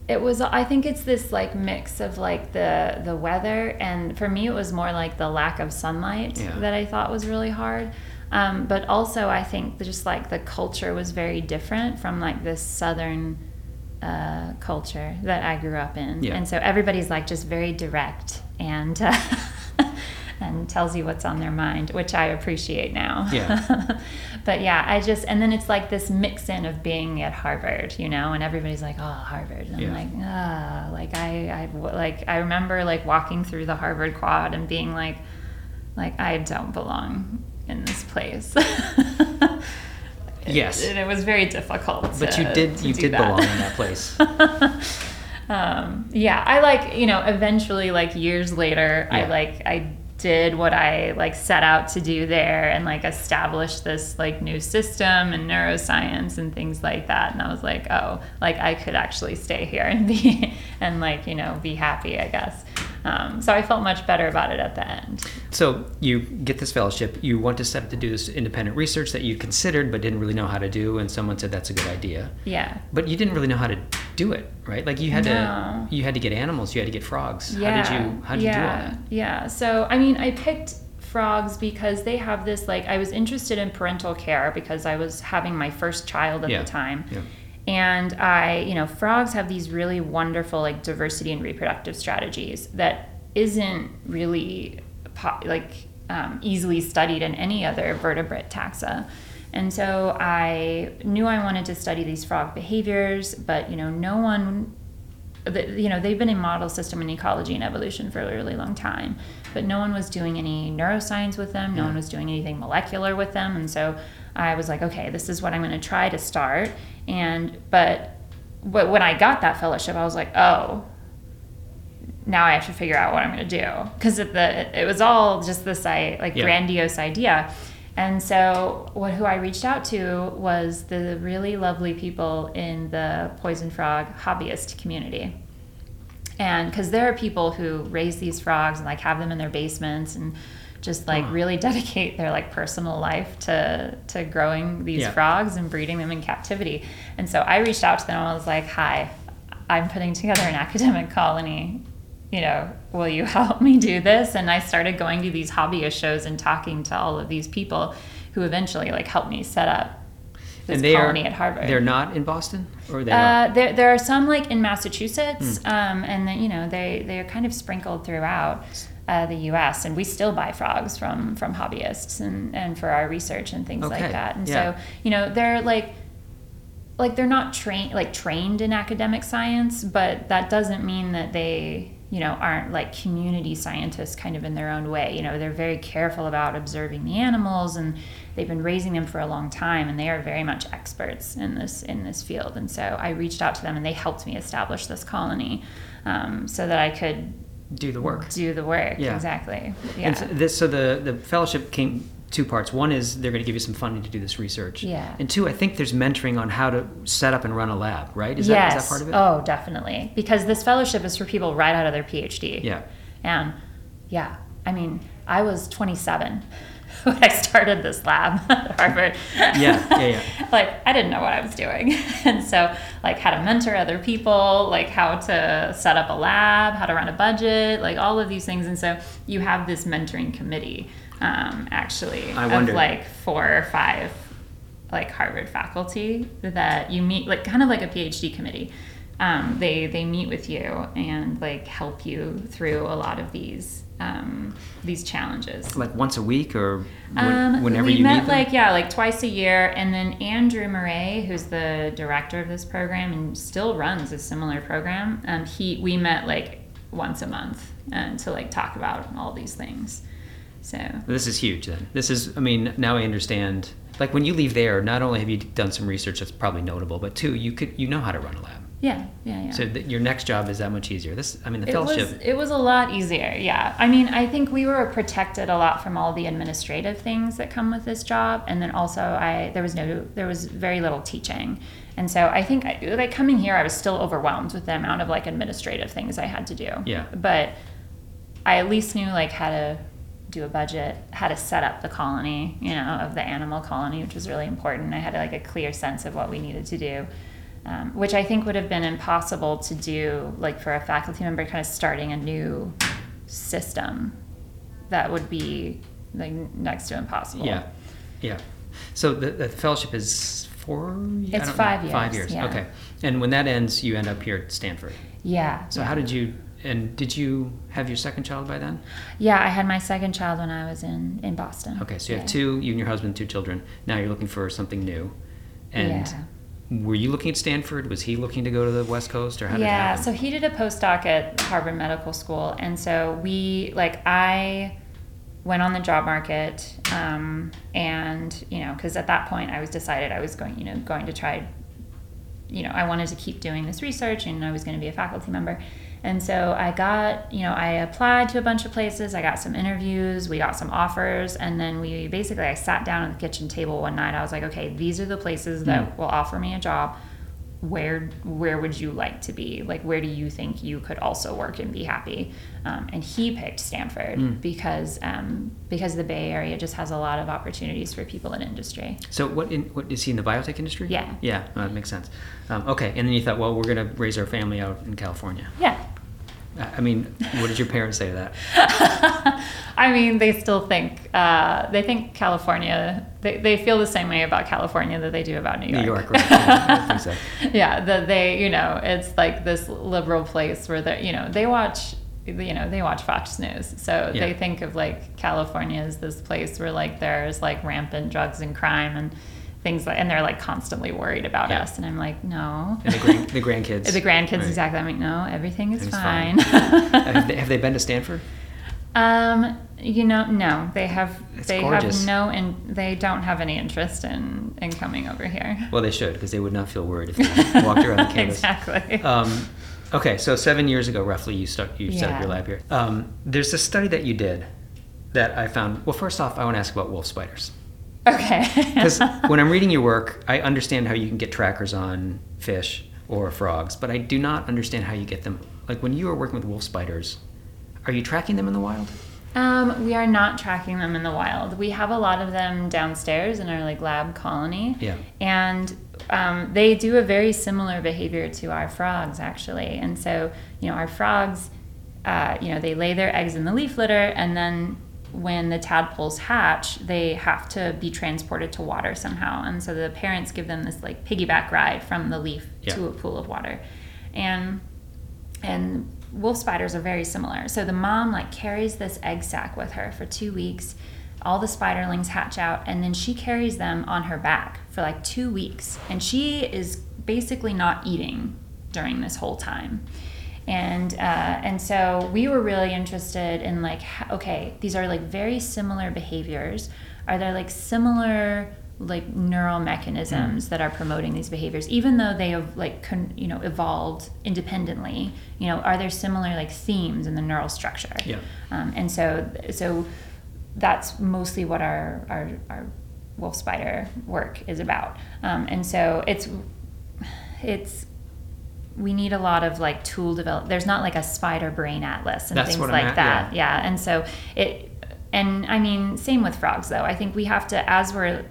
it was. I think it's this like mix of like the the weather, and for me, it was more like the lack of sunlight Yeah. that I thought was really hard. Um, but also, I think just like the culture was very different from like this southern uh, culture that I grew up in, Yeah. and so everybody's like just very direct and. Uh, <laughs> and tells you what's on their mind, which I appreciate now. Yeah. <laughs> but yeah, I just and then it's like this mix in of being at Harvard, you know, and everybody's like, "Oh, Harvard," and Yeah. I'm like, "Ah," like I, I, like I remember like walking through the Harvard quad and being like, like I don't belong in this place. <laughs> Yes. and it was very difficult. But to- you did you did that. belong in that <laughs> place. um, yeah, I like you know eventually like years later Yeah. I like I did what I like set out to do there and like establish this like new system and neuroscience and things like that. And I was like oh like I could actually stay here and be <laughs> and like you know be happy I guess um, so I felt much better about it at the end So you get this fellowship. You want to set up to do this independent research that you considered but didn't really know how to do, and someone said that's a good idea. yeah But you didn't really know how to do it, right? Like you had No. to you had to get animals, you had to get frogs. Yeah. How did you how did you do all yeah. that? Yeah. So I mean, I picked frogs because they have this like I was interested in parental care because I was having my first child at Yeah. the time. Yeah. And I, you know, frogs have these really wonderful like diversity and reproductive strategies that isn't really po- like um, easily studied in any other vertebrate taxa. And so I knew I wanted to study these frog behaviors, but you know, no one the, you know they've been in model system and ecology and evolution for a really long time but no one was doing any neuroscience with them no one was doing anything molecular with them and so i was like okay this is what i'm going to try to start. And but but when i got that fellowship i was like oh now i have to figure out what i'm going to do. Because it, the, it was all just this I, like Yeah. grandiose idea. And so what who i reached out to was the really lovely people in the poison frog hobbyist community. And because there are people who raise these frogs and like have them in their basements and just like really <laughs> dedicate their like personal life to to growing these Yeah. frogs and breeding them in captivity. And so I reached out to them. And I was like, "Hi, I'm putting together an <laughs> academic colony. You know, will you <laughs> help me do this?" And I started going to these hobbyist shows and talking to all of these people who eventually like helped me set up this and they colony are at Harvard. they're not in Boston, or they. Uh, there, there are some like in Massachusetts, Hmm. um, and then you know they they are kind of sprinkled throughout uh, the U.S. And we still buy frogs from from hobbyists and and for our research and things Okay, like that. And yeah. so you know they're like like they're not trained like trained in academic science, but that doesn't mean that they you know aren't like community scientists kind of in their own way. You know they're very careful about observing the animals and they've been raising them for a long time and they are very much experts in this in this field. And so I reached out to them and they helped me establish this colony um, so that I could do the work. do the work Yeah. exactly. Yeah. And so, this, so the the fellowship came two parts. One is they're going to give you some funding to do this research. Yeah. And two, I think there's mentoring on how to set up and run a lab. Right? Is yes. that is that part of it? Oh, definitely. Because this fellowship is for people right out of their PhD. Yeah. And yeah, I mean, I was 27 <laughs> when I started this lab <laughs> at Harvard. Yeah, yeah, yeah. <laughs> like, I didn't know what I was doing. And so, like, how to mentor other people, like, how to set up a lab, how to run a budget, like, all of these things. And so, you have this mentoring committee, um, actually, I of wonder- like four or five like Harvard faculty that you meet, like kind of like a PhD committee. Um, they they meet with you and like help you through a lot of these um, these challenges. Like once a week or when, Um, whenever we you met like yeah, like twice a year, and then Andrew Murray, who's the director of this program and still runs a similar program, um, he we met like once a month and to like talk about all these things. So This is huge then. This is, I mean, now I understand. Like when you leave there, not only have you done some research that's probably notable, but two, you could, you know how to run a lab. Yeah, yeah, yeah. So that your next job is that much easier. This, I mean, the It was, fellowship. it was a lot easier, yeah. I mean, I think we were protected a lot from all the administrative things that come with this job, and then also I there was no there was very little teaching, and so I think I, like coming here, I was still overwhelmed with the amount of like administrative things I had to do. Yeah. But I at least knew like how to do a budget, how to set up the colony, you know, of the animal colony, which was really important. I had like a clear sense of what we needed to do, um, which I think would have been impossible to do, like for a faculty member, kind of starting a new system. That would be like next to impossible. Yeah, yeah. So the, the fellowship is four. It's five know, Five years, years. yeah. Okay. And when that ends, you end up here at Stanford. Yeah. So yeah. how did you? And did you have your second child by then? Yeah, I had my second child when I was in in Boston. Okay, so you have two. You and your husband, two children. Now you're looking for something new. And Yeah. Were you looking at Stanford? Was he looking to go to the West Coast, or how yeah so he did a postdoc at harvard medical school and so we like i went on the job market um, and you know because at that point i was decided i was going you know going to try you know i wanted to keep doing this research and i was going to be a faculty member and so i got you know i applied to a bunch of places i got some interviews we got some offers and then we basically i sat down at the kitchen table one night i was like okay these are the places that Mm. will offer me a job where where would you like to be like where do you think you could also work and be happy um, and he picked stanford Mm. because um, because the bay area just has a lot of opportunities for people in industry So what? In, what is he in the biotech industry? Yeah. Yeah, that makes sense. Um, okay, and then you thought, well, we're going to raise our family out in California. yeah I mean, what did your parents say to that? <laughs> I mean, they still think uh, they think California. They, they feel the same way about California that they do about New York. New York, right? Yeah, so. <laughs> yeah, that they you know it's like this liberal place where they you know they watch you know they watch Fox News, so Yeah. they think of like California as this place where like there's like rampant drugs and crime and things like and they're like constantly worried about Yeah. us, and I'm like no. And the, grand, the grandkids. <laughs> The grandkids, Right. exactly. I'm like, no, everything is Everything's fine. <laughs> have, they, have they been to Stanford? Um, you know, no, they have It's they gorgeous. have no and they don't have any interest in in coming over here. Well, they should, because they would not feel worried if <laughs> they walked around the campus. exactly. Um, okay, so seven years ago, roughly, you start you set up your lab here. Um, there's a study that you did that I found. Well, first off, I want to ask about wolf spiders okay. <laughs> because when I'm reading your work, I understand how you can get trackers on fish or frogs, but I do not understand how you get them like when you are working with wolf spiders, are you tracking them in the wild? Um, we are not tracking them in the wild. We have a lot of them downstairs in our like lab colony. Yeah. And um, they do a very similar behavior to our frogs actually. And so, you know, our frogs, uh, you know, they lay their eggs in the leaf litter and then when the tadpoles hatch, they have to be transported to water somehow. And so the parents give them this like piggyback ride from the leaf Yeah. to a pool of water. And and wolf spiders are very similar. So the mom like carries this egg sac with her for 2 weeks. All the spiderlings hatch out and then she carries them on her back for like 2 weeks. And she is basically not eating during this whole time and uh, and so we were really interested in like okay these are like very similar behaviors. Are there like similar like neural mechanisms that are promoting these behaviors even though they have like con- you know evolved independently? You know are there similar like themes in the neural structure? Yeah. um, and so so that's mostly what our our, our wolf spider work is about. Um, and so it's it's we need a lot of like tool develop there's not like a spider brain atlas and That's things like at, that. yeah. and so it and i mean same with frogs though. I think we have to as we're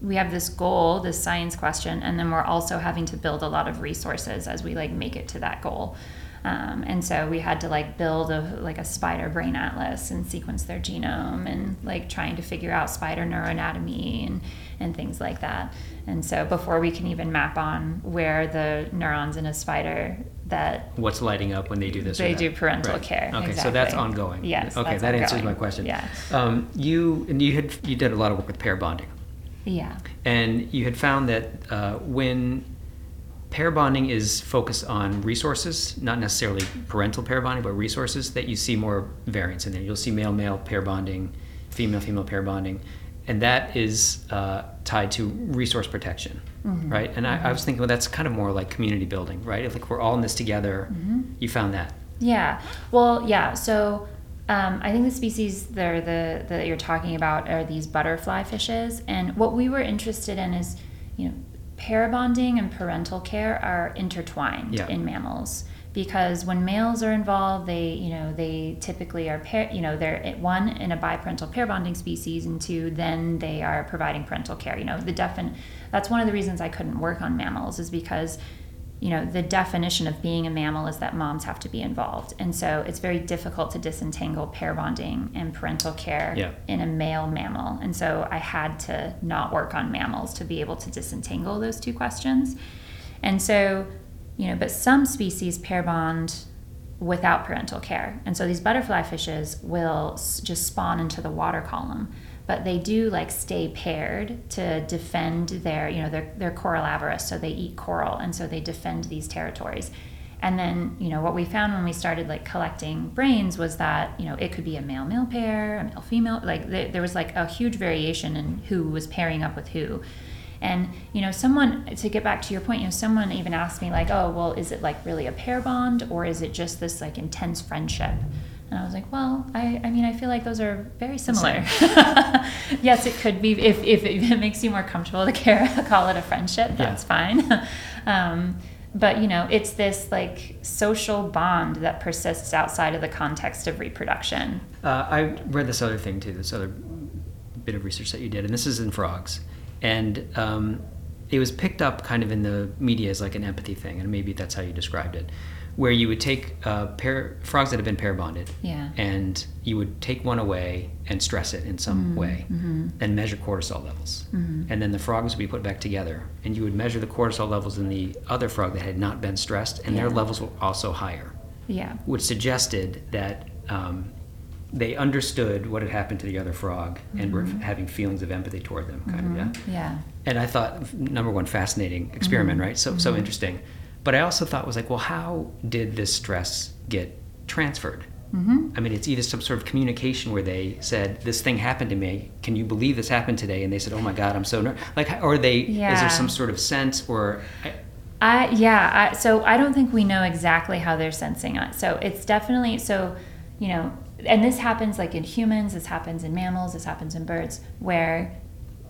we have this goal this science question and then we're also having to build a lot of resources as we like make it to that goal um, and so we had to like build a like a spider brain atlas and sequence their genome and like trying to figure out spider neuroanatomy and and things like that and so before we can even map on where the neurons in a spider that What's lighting up when they do this? They do parental care, Okay, so that's ongoing. Yes, Okay, that answers my question. Yeah. Um, you and you had you did a lot of work with pair bonding, yeah and you had found that uh, when pair bonding is focused on resources, not necessarily parental pair bonding, but resources, that you see more variance in there. You'll see male male pair bonding, female female pair bonding, and that is uh, tied to resource protection, Mm-hmm. right? And I, I was thinking, well, that's kind of more like community building, right? If like we're all in this together, Mm-hmm. you found that. Yeah. Well, yeah. So um, I think the species there the that you're talking about are these butterfly fishes, and what we were interested in is, you know, pair bonding and parental care are intertwined Yeah. in mammals because when males are involved, they you know they typically are pair you know they're at one in a biparental pair bonding species, and two then they are providing parental care. You know the defin that's one of the reasons I couldn't work on mammals is because you know the definition of being a mammal is that moms have to be involved. And so it's very difficult to disentangle pair bonding and parental care Yeah. in a male mammal. And so i had to not work on mammals to be able to disentangle those two questions. And so you know but some species pair bond without parental care. And so these butterfly fishes will just spawn into the water column but they do like stay paired to defend their you know they're, they're corallivorous so they eat coral and so they defend these territories. And then you know what we found when we started like collecting brains was that you know it could be a male male pair a male female like th- there was like a huge variation in who was pairing up with who. And you know someone to get back to your point you know someone even asked me like oh well is it like really a pair bond or is it just this like intense friendship and I was like, well, I, I mean, I feel like those are very similar. <laughs> yes, it could be if, if it <laughs> makes you more comfortable to care, <laughs> call it a friendship, that's fine. um, but you know, it's this like social bond that persists outside of the context of reproduction. Uh, I read this other thing too, this other bit of research that you did, and this is in frogs. And um, it was picked up kind of in the media as like an empathy thing, and maybe that's how you described it, where you would take uh, pair, frogs that have been pair bonded, Yeah. and you would take one away and stress it in some mm-hmm. way, mm-hmm. and measure cortisol levels. Mm-hmm. And then the frogs would be put back together, and you would measure the cortisol levels in the other frog that had not been stressed, and their levels were also higher Yeah. which suggested that um, they understood what had happened to the other frog and were having feelings of empathy toward them, kind of, yeah. Yeah. And I thought, number one, fascinating experiment, right? So, so interesting. But I also thought was like, well, how did this stress get transferred? Mm-hmm. I mean, it's either some sort of communication where they said, "This thing happened to me. Can you believe this happened today?" And they said, "Oh my God, I'm so ner-. like." Or they is there some sort of sense or I, I yeah, I, so I don't think we know exactly how they're sensing it. So it's definitely so, you know, and this happens like in humans, this happens in mammals, this happens in birds, where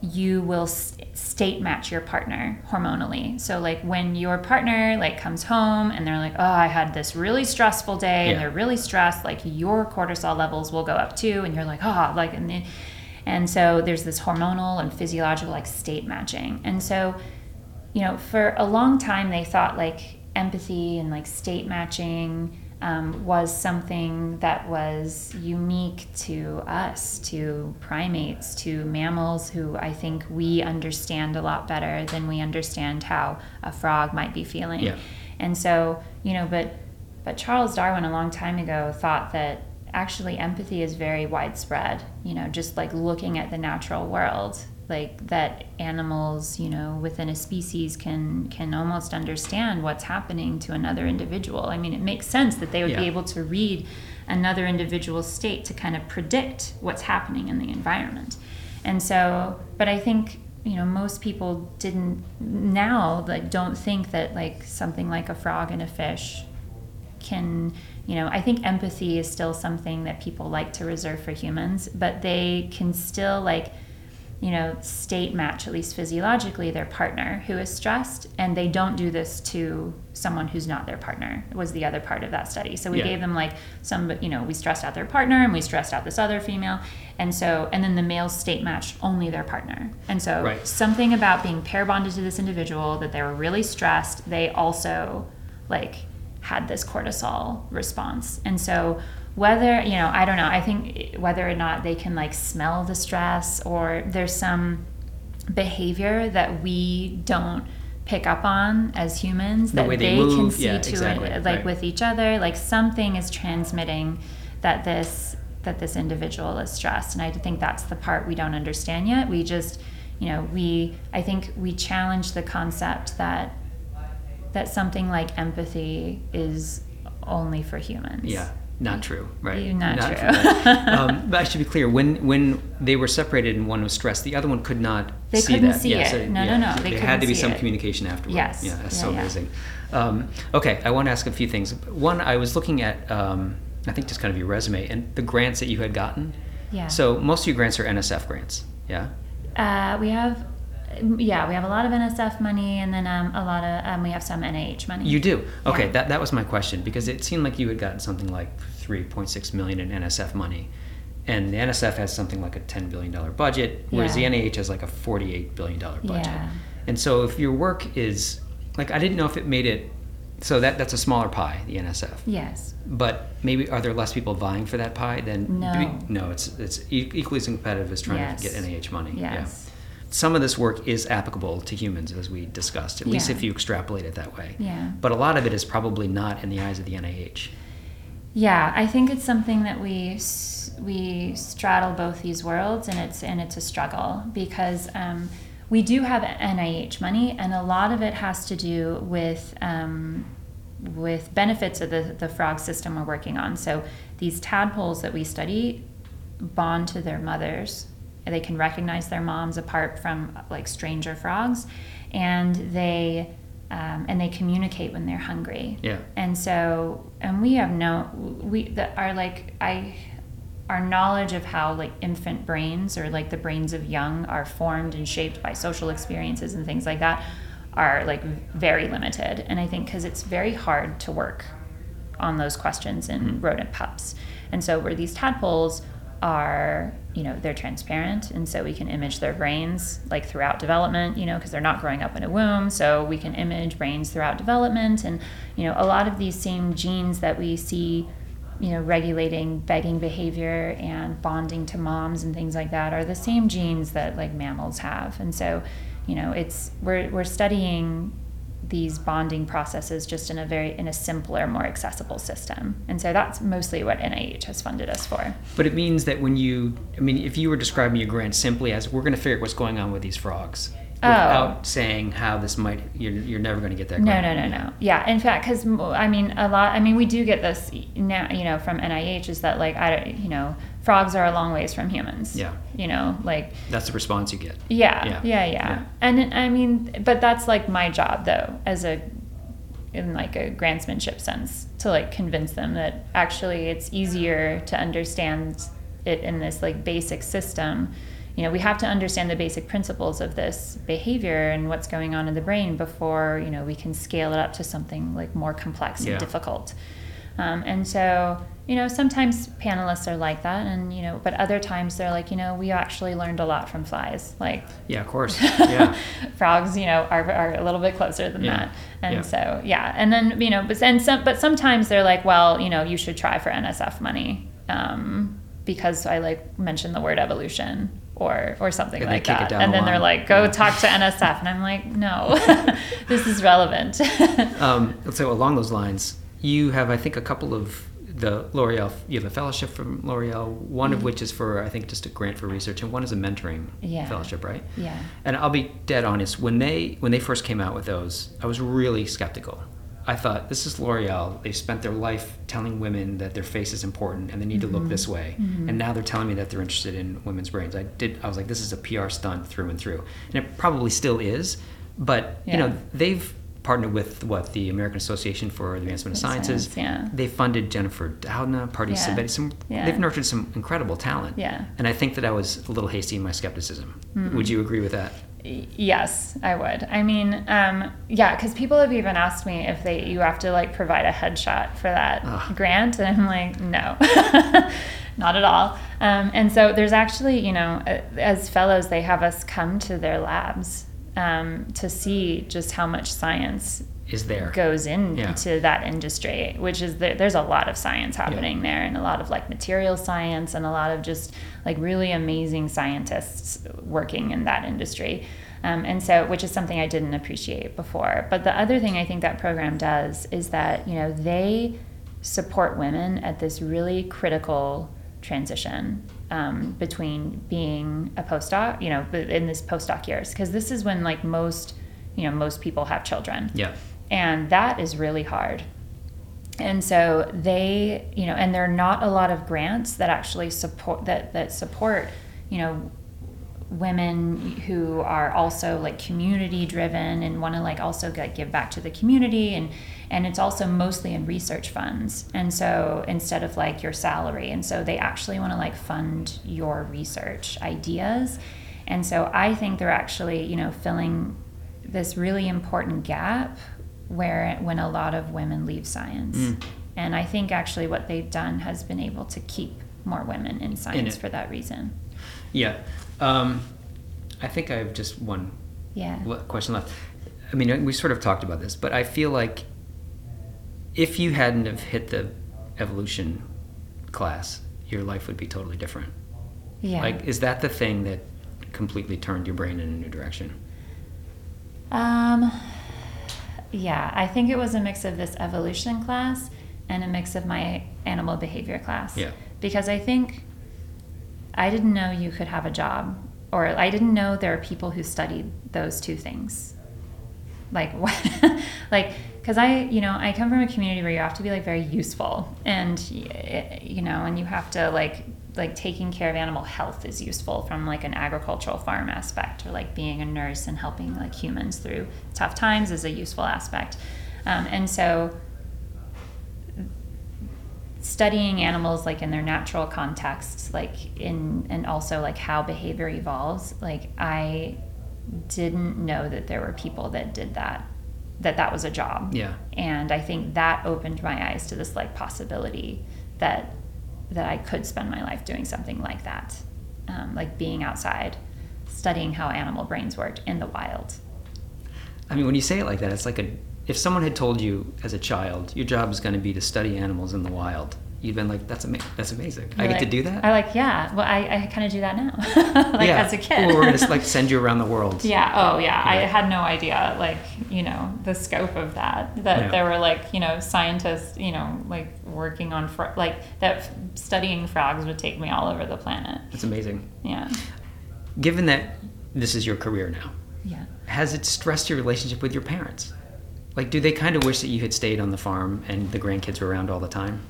you will state match your partner hormonally. So like when your partner like comes home and they're like, "Oh, I had this really stressful day," yeah. and they're really stressed, like your cortisol levels will go up too, and you're like, "Oh," like and and so there's this hormonal and physiological like state matching. And so, you know, for a long time they thought like empathy and like state matching um, was something that was unique to us, to primates, to mammals who I think we understand a lot better than we understand how a frog might be feeling. Yeah. And so, you know, but but Charles Darwin a long time ago thought that actually empathy is very widespread, you know, just like looking at the natural world like that animals you know within a species can can almost understand what's happening to another individual i mean it makes sense that they would yeah. be able to read another individual's state to kind of predict what's happening in the environment and so but i think you know most people didn't now like don't think that like something like a frog and a fish can you know i think empathy is still something that people like to reserve for humans but they can still like you know, state match, at least physiologically, their partner who is stressed, and they don't do this to someone who's not their partner, was the other part of that study. So we yeah. gave them like some, you know, we stressed out their partner and we stressed out this other female. And so, and then the males state matched only their partner. And so right. something about being pair bonded to this individual that they were really stressed, they also like had this cortisol response. And so whether you know i don't know i think whether or not they can like smell the stress or there's some behavior that we don't pick up on as humans the that they, they can see yeah, to exactly. it like right. with each other like something is transmitting that this that this individual is stressed and i think that's the part we don't understand yet we just you know we i think we challenge the concept that that something like empathy is only for humans yeah not true, right? Not, not true. <laughs> um, but I should be clear. When when they were separated and one was stressed, the other one could not they see couldn't that. see yeah, it. So, no, yeah, no, no. They there had to be some it. communication afterwards. Yes. Yeah, that's yeah, so yeah. amazing. Um, okay, I want to ask a few things. One, I was looking at, um, I think, just kind of your resume and the grants that you had gotten. Yeah. So most of your grants are NSF grants. Yeah. Uh, we have yeah, we have a lot of NSF money, and then um, a lot of um, we have some NIH money. You do. Okay, yeah. that that was my question because it seemed like you had gotten something like 3.6 million in NSF money, and the NSF has something like a 10 billion dollar budget, whereas yeah. the NIH has like a 48 billion dollar budget. Yeah. And so if your work is like I didn't know if it made it so that that's a smaller pie, the NSF. Yes. But maybe are there less people vying for that pie than no? no, it's it's equally as competitive as trying yes. to get NIH money. Yes. Yeah some of this work is applicable to humans, as we discussed, at yeah. least if you extrapolate it that way. Yeah. But a lot of it is probably not in the eyes of the NIH. Yeah, I think it's something that we we straddle both these worlds, and it's and it's a struggle because um, we do have NIH money, and a lot of it has to do with um, with benefits of the the frog system we're working on. So these tadpoles that we study bond to their mothers they can recognize their moms apart from like stranger frogs and they um, and they communicate when they're hungry. Yeah. And so and we have no we that are like i our knowledge of how like infant brains or like the brains of young are formed and shaped by social experiences and things like that are like very limited. And i think because it's very hard to work on those questions in mm-hmm. rodent pups. And so where these tadpoles are you know they're transparent and so we can image their brains like throughout development you know because they're not growing up in a womb so we can image brains throughout development and you know a lot of these same genes that we see you know regulating begging behavior and bonding to moms and things like that are the same genes that like mammals have and so you know it's we're we're studying these bonding processes just in a very in a simpler more accessible system and so that's mostly what nih has funded us for but it means that when you i mean if you were describing your grant simply as we're going to figure out what's going on with these frogs oh. without oh. saying how this might you're, you're never going to get that grant. no no no no yeah in fact because i mean a lot i mean we do get this now you know from nih is that like i don't you know frogs are a long ways from humans. Yeah. You know, like that's the response you get. Yeah. Yeah. Yeah. yeah. yeah. And I mean, but that's like my job though, as a in like a grantsmanship sense, to like convince them that actually it's easier to understand it in this like basic system you know we have to understand the basic principles of this behavior and what's going on in the brain before you know we can scale it up to something like more complex Yeah. and difficult um, and so you know sometimes panelists are like that and you know but other times they're like you know we actually learned a lot from flies like Yeah, of course. <laughs> Yeah. frogs you know are, are a little bit closer than Yeah. that and Yeah. so yeah and then you know but and some but sometimes they're like well you know you should try for nsf money um, because i like mentioned the word evolution or or something And like that and the then they're like go Yeah. talk to nsf and i'm like no <laughs> <laughs> this is relevant Um, so along those lines, you have, I think, a couple of the L'Oreal. You have a fellowship from L'Oreal, one of mm-hmm. which is for, I think, just a grant for research, and one is a mentoring Yeah. fellowship, right? yeah And I'll be dead honest. When they when they first came out with those, I was really skeptical. I thought this is L'Oreal. They've spent their life telling women that their face is important and they need to look mm-hmm. this way, mm-hmm. and now they're telling me that they're interested in women's brains. I did. I was like, this is a PR stunt through and through, and it probably still is. But you know, they've partnered with what the American Association for the Advancement of Sciences. Science, yeah. They funded Jennifer Doudna, Pardis Yeah. Sabeti. Some Yeah. they've nurtured some incredible talent. Yeah. And I think that I was a little hasty in my skepticism. Would you agree with that? Yes, I would. I mean, um, yeah, because people have even asked me if they you have to like provide a headshot for that Ugh. grant, and I'm like, no, <laughs> not at all. Um, and so there's actually, you know, as fellows, they have us come to their labs um, to see just how much science Is there? goes into Yeah. that industry, which is there, there's a lot of science happening there, and a lot of like material science, and a lot of just like really amazing scientists working in that industry. Um, and so, which is something I didn't appreciate before. But the other thing I think that program does is that you know they support women at this really critical transition um, between being a postdoc, you know, in this postdoc years, because this is when like most, you know, most people have children Yeah. and that is really hard and so they you know and there are not a lot of grants that actually support that that support you know women who are also like community driven and want to like also get, give back to the community and and it's also mostly in research funds and so instead of like your salary and so they actually want to like fund your research ideas and so i think they're actually you know filling this really important gap where when a lot of women leave science Mm. and i think actually what they've done has been able to keep more women in science it. for that reason Yeah. Um, I think I have just one yeah question left. I mean, we sort of talked about this, but I feel like if you hadn't have hit the evolution class, your life would be totally different. yeah Like, is that the thing that completely turned your brain in a new direction? Um, yeah, I think it was a mix of this evolution class and a mix of my animal behavior class. Yeah. Because I think I didn't know you could have a job, or I didn't know there are people who studied those two things. Like what? <laughs> like, because I, you know, I come from a community where you have to be like very useful, and you know, and you have to like like taking care of animal health is useful from like an agricultural farm aspect or like being a nurse and helping like humans through tough times is a useful aspect um, and so studying animals like in their natural contexts like in and also like how behavior evolves like i didn't know that there were people that did that that that was a job. Yeah. and i think that opened my eyes to this like possibility that that i could spend my life doing something like that. Um, like being outside studying how animal brains worked in the wild. I mean, when you say it like that, it's like a if someone had told you as a child your job is going to be to study animals in the wild, you'd been like, "That's ama- that's amazing. I You're get to do that." i like yeah well i, I kind of do that now <laughs> like yeah. as a kid Or we're going to like <laughs> send you around the world. Yeah. Oh, yeah. I had no idea, like, you know, the scope of that. That Yeah. there were, like, you know, scientists, you know, like working on, fro- like, that studying frogs would take me all over the planet. It's amazing. Yeah. Given that this is your career now, Yeah. has it stressed your relationship with your parents? Like, do they kind of wish that you had stayed on the farm and the grandkids were around all the time?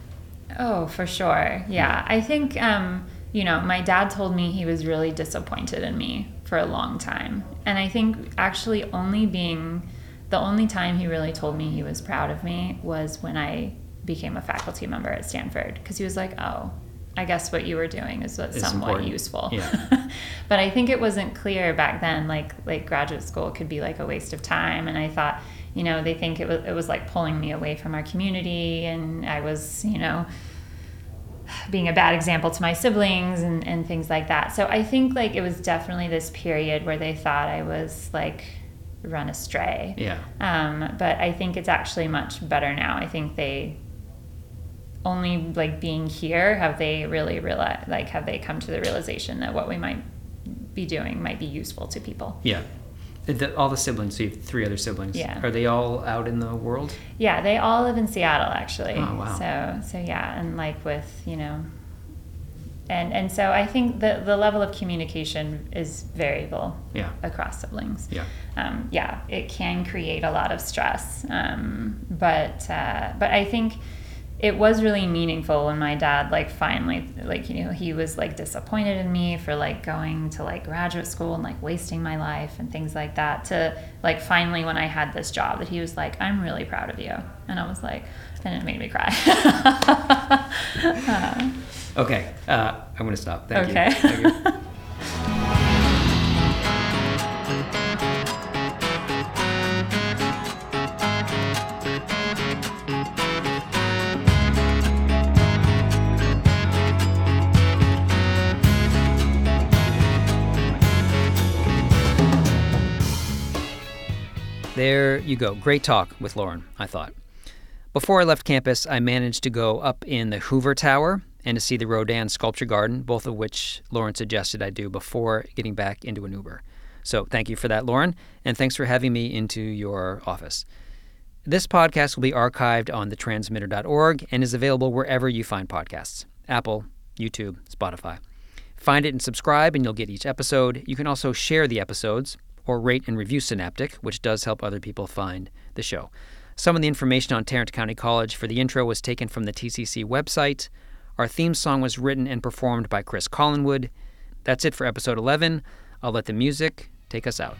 Oh, for sure. Yeah. I think, um, you know, my dad told me he was really disappointed in me for a long time. And I think actually only being the only time he really told me he was proud of me was when I became a faculty member at Stanford. Because he was like, oh, I guess what you were doing is what's somewhat important. useful. Yeah. <laughs> but I think it wasn't clear back then. Like like graduate school could be like a waste of time, and I thought, you know, they think it was it was like pulling me away from our community, and I was, you know, being a bad example to my siblings and and things like that. So I think like it was definitely this period where they thought I was like run astray. Yeah. Um, but I think it's actually much better now. I think they only like being here have they really realized like have they come to the realization that what we might be doing might be useful to people. Yeah. The, all the siblings, so you have three other siblings. Yeah. Are they all out in the world? Yeah, they all live in Seattle actually. Oh, wow. So so yeah, and like with you know, and and so I think the the level of communication is variable Yeah. across siblings. Yeah. um, yeah, it can create a lot of stress. Um, but uh, but I think it was really meaningful when my dad like finally like you know he was like disappointed in me for like going to like graduate school and like wasting my life and things like that to like finally when I had this job that he was like I'm really proud of you and I was like and it made me cry. <laughs> Uh, Okay. Uh, I'm going to stop. Thank okay. you. Thank you. <laughs> There you go. Great talk with Lauren, I thought. Before I left campus, I managed to go up in the Hoover Tower and to see the Rodin Sculpture Garden, both of which Lauren suggested I do before getting back into an Uber. So thank you for that, Lauren, and thanks for having me into your office. This podcast will be archived on thetransmitter.org and is available wherever you find podcasts Apple, YouTube, Spotify. Find it and subscribe, and you'll get each episode. You can also share the episodes or rate and review Synaptic, which does help other people find the show. Some of the information on Tarrant County College for the intro was taken from the TCC website. Our theme song was written and performed by Chris Collinwood. That's it for episode 11. I'll let the music take us out.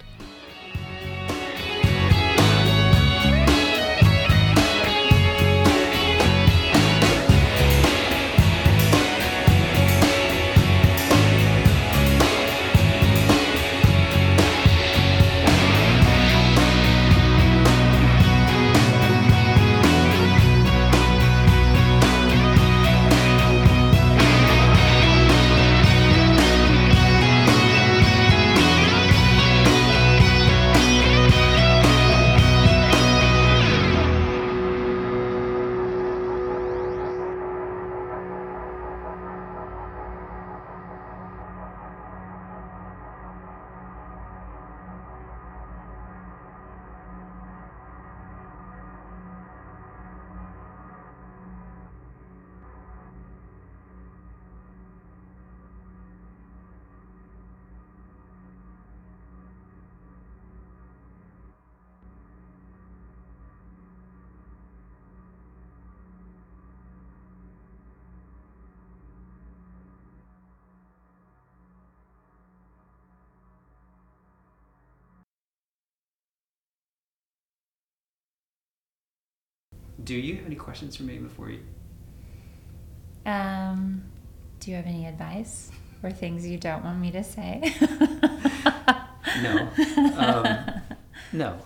Do you have any questions for me before you? Um, do you have any advice or things you don't want me to say? <laughs> No. Um, no.